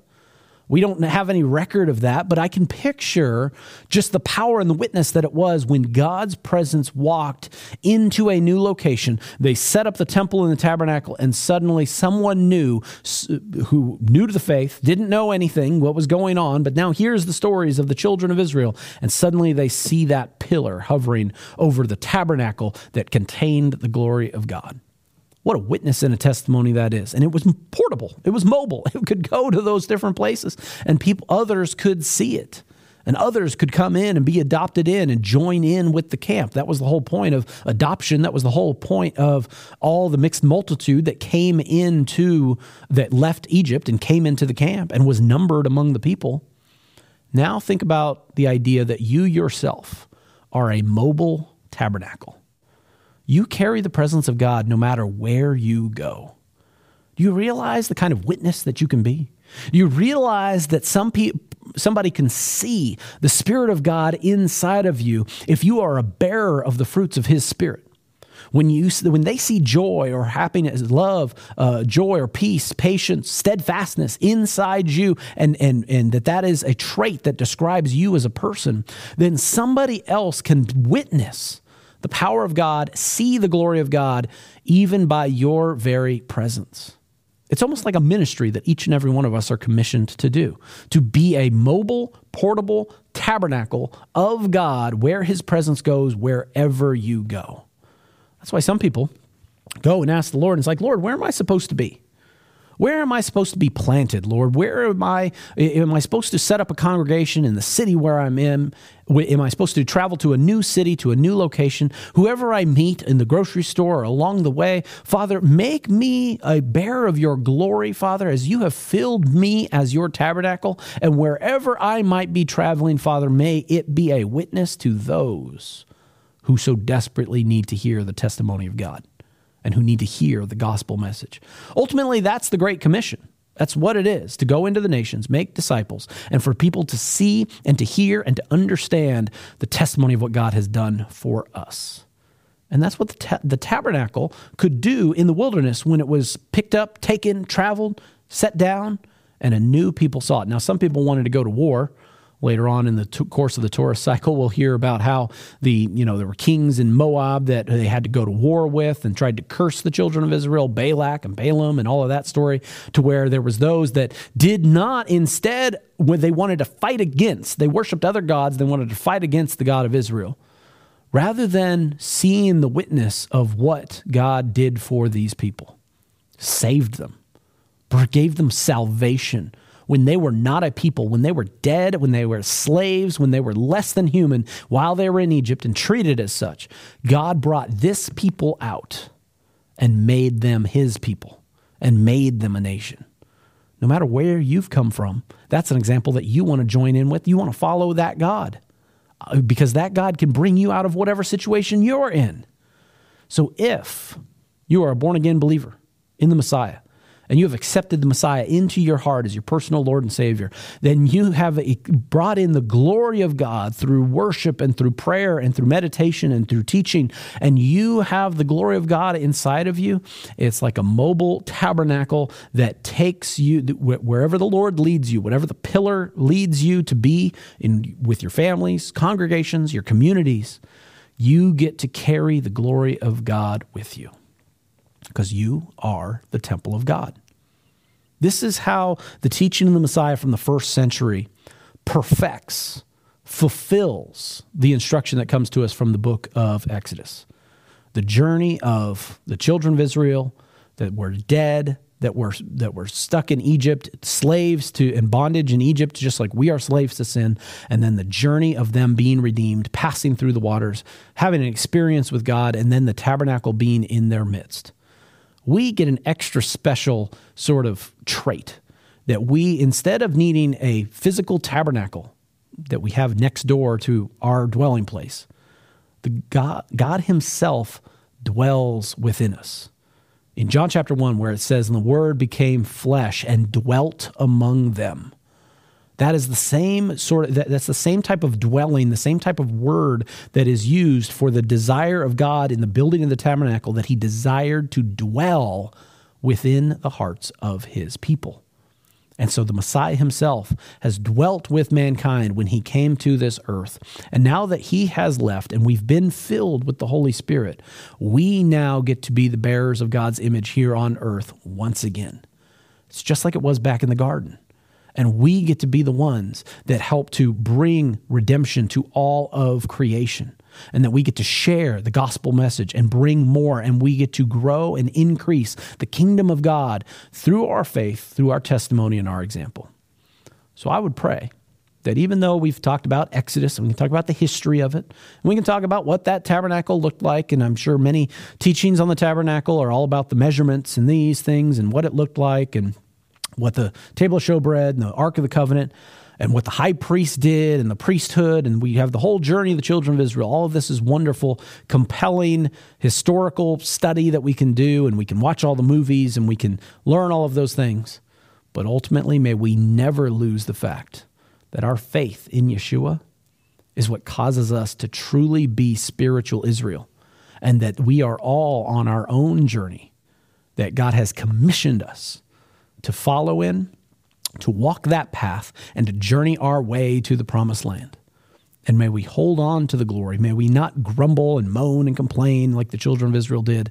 We don't have any record of that, but I can picture just the power and the witness that it was when God's presence walked into a new location. They set up the temple and the tabernacle, and suddenly someone new who new to the faith, didn't know anything, what was going on, but now here's the stories of the children of Israel, and suddenly they see that pillar hovering over the tabernacle that contained the glory of God. What a witness and a testimony that is. And it was portable. It was mobile. It could go to those different places and people others could see it. And others could come in and be adopted in and join in with the camp. That was the whole point of adoption. That was the whole point of all the mixed multitude that came into, that left Egypt and came into the camp and was numbered among the people. Now think about the idea that you yourself are a mobile tabernacle you carry the presence of God no matter where you go. Do you realize the kind of witness that you can be? Do you realize that some people somebody can see the spirit of God inside of you if you are a bearer of the fruits of his spirit? When you when they see joy or happiness, love, uh, joy or peace, patience, steadfastness inside you, and and and that that is a trait that describes you as a person, then somebody else can witness the power of God, see the glory of God, even by your very presence. It's almost like a ministry that each and every one of us are commissioned to do to be a mobile, portable tabernacle of God where his presence goes wherever you go. That's why some people go and ask the Lord, and it's like, Lord, where am I supposed to be? Where am I supposed to be planted, Lord? Where am I? Am I supposed to set up a congregation in the city where I'm in? Am I supposed to travel to a new city, to a new location? Whoever I meet in the grocery store or along the way, Father, make me a bearer of your glory, Father, as you have filled me as your tabernacle. And wherever I might be traveling, Father, may it be a witness to those who so desperately need to hear the testimony of God and who need to hear the gospel message. Ultimately, that's the Great Commission. That's what it is to go into the nations, make disciples, and for people to see and to hear and to understand the testimony of what God has done for us. And that's what the, ta- the tabernacle could do in the wilderness when it was picked up, taken, traveled, set down, and a new people saw it. Now, some people wanted to go to war Later on in the t- course of the Torah cycle, we'll hear about how the you know there were kings in Moab that they had to go to war with and tried to curse the children of Israel, Balak and Balaam, and all of that story. To where there was those that did not. Instead, when they wanted to fight against, they worshipped other gods. They wanted to fight against the God of Israel, rather than seeing the witness of what God did for these people, saved them, gave them salvation when they were not a people, when they were dead, when they were slaves, when they were less than human while they were in Egypt and treated as such. God brought this people out and made them his people and made them a nation. No matter where you've come from, that's an example that you want to join in with. You want to follow that God uh, because that God can bring you out of whatever situation you're in. So if you are a born again believer in the Messiah, and you have accepted the Messiah into your heart as your personal Lord and Savior, then you have brought in the glory of God through worship and through prayer and through meditation and through teaching, and you have the glory of God inside of you. It's like a mobile tabernacle that takes you wherever the Lord leads you, whatever the pillar leads you to be in with your families, congregations, your communities. You get to carry the glory of God with you because you are the temple of God. This is how the teaching of the Messiah from the first century perfects, fulfills the instruction that comes to us from the book of Exodus. The journey of the children of Israel that were dead, that were that were stuck in Egypt, slaves to in bondage in Egypt, just like we are slaves to sin, and then the journey of them being redeemed, passing through the waters, having an experience with God, and then the tabernacle being in their midst we get an extra special sort of trait that we, instead of needing a physical tabernacle that we have next door to our dwelling place, the God, God Himself dwells within us. In John chapter 1, where it says, And the Word became flesh and dwelt among them. That is the same sort of that's the same type of dwelling, the same type of word that is used for the desire of God in the building of the tabernacle that he desired to dwell within the hearts of his people. And so the Messiah himself has dwelt with mankind when he came to this earth. And now that he has left and we've been filled with the Holy Spirit, we now get to be the bearers of God's image here on earth once again. It's just like it was back in the garden. And we get to be the ones that help to bring redemption to all of creation and that we get to share the gospel message and bring more, and we get to grow and increase the kingdom of God through our faith, through our testimony, and our example. So I would pray that even though we've talked about Exodus and we can talk about the history of it, and we can talk about what that tabernacle looked like, and I'm sure many teachings on the tabernacle are all about the measurements and these things and what it looked like and what the table of showbread and the Ark of the Covenant and what the high priest did and the priesthood, and we have the whole journey of the children of Israel. All of this is wonderful, compelling historical study that we can do, and we can watch all the movies and we can learn all of those things. But ultimately, may we never lose the fact that our faith in Yeshua is what causes us to truly be spiritual Israel, and that we are all on our own journey that God has commissioned us to follow in to walk that path and to journey our way to the promised land. And may we hold on to the glory. May we not grumble and moan and complain like the children of Israel did.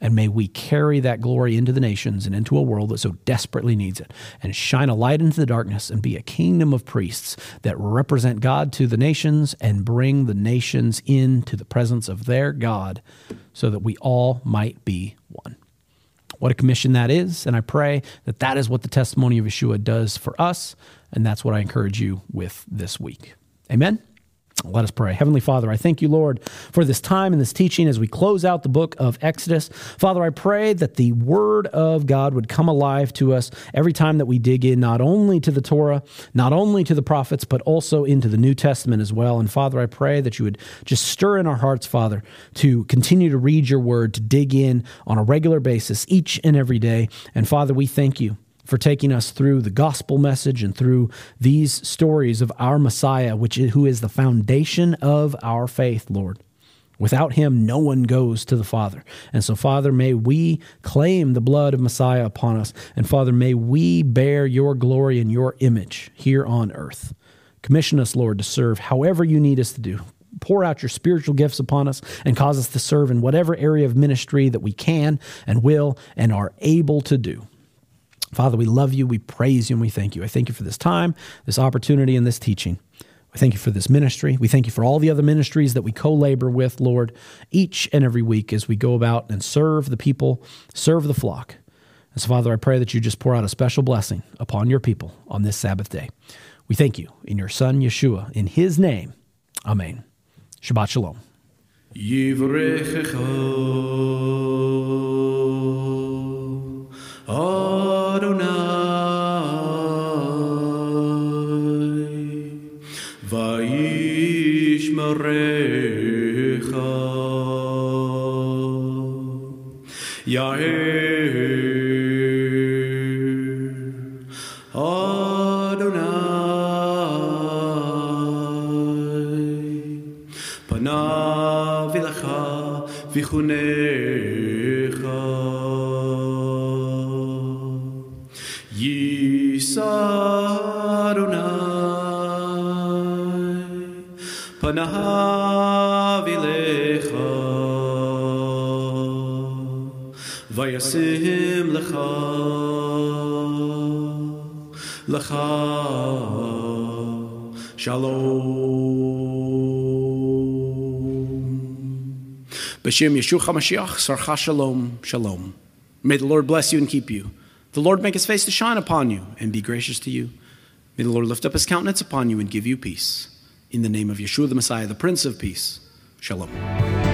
And may we carry that glory into the nations and into a world that so desperately needs it, and shine a light into the darkness and be a kingdom of priests that represent God to the nations and bring the nations into the presence of their God so that we all might be one. What a commission that is. And I pray that that is what the testimony of Yeshua does for us. And that's what I encourage you with this week. Amen. Let us pray. Heavenly Father, I thank you, Lord, for this time and this teaching as we close out the book of Exodus. Father, I pray that the word of God would come alive to us every time that we dig in, not only to the Torah, not only to the prophets, but also into the New Testament as well. And Father, I pray that you would just stir in our hearts, Father, to continue to read your word, to dig in on a regular basis each and every day. And Father, we thank you for taking us through the gospel message and through these stories of our Messiah, which is, who is the foundation of our faith, Lord. Without him, no one goes to the Father. And so, Father, may we claim the blood of Messiah upon us. And Father, may we bear your glory and your image here on earth. Commission us, Lord, to serve however you need us to do. Pour out your spiritual gifts upon us and cause us to serve in whatever area of ministry that we can and will and are able to do. Father, we love you, we praise you, and we thank you. I thank you for this time, this opportunity, and this teaching. We thank you for this ministry. We thank you for all the other ministries that we co labor with, Lord, each and every week as we go about and serve the people, serve the flock. And so, Father, I pray that you just pour out a special blessing upon your people on this Sabbath day. We thank you in your Son, Yeshua. In his name, Amen. Shabbat Shalom. Vaishmerecha, Yair, Adonai, Panav Ilacha Vichunecha, Panav Ilecha, Vayasim Lecha, Shalom. B'Shem Yeshua HaMashiach, Sarcha Shalom, Shalom. May the Lord bless you and keep you. The Lord make his face to shine upon you and be gracious to you. May the Lord lift up his countenance upon you and give you peace. In the name of Yeshua the Messiah, the Prince of Peace. Shalom.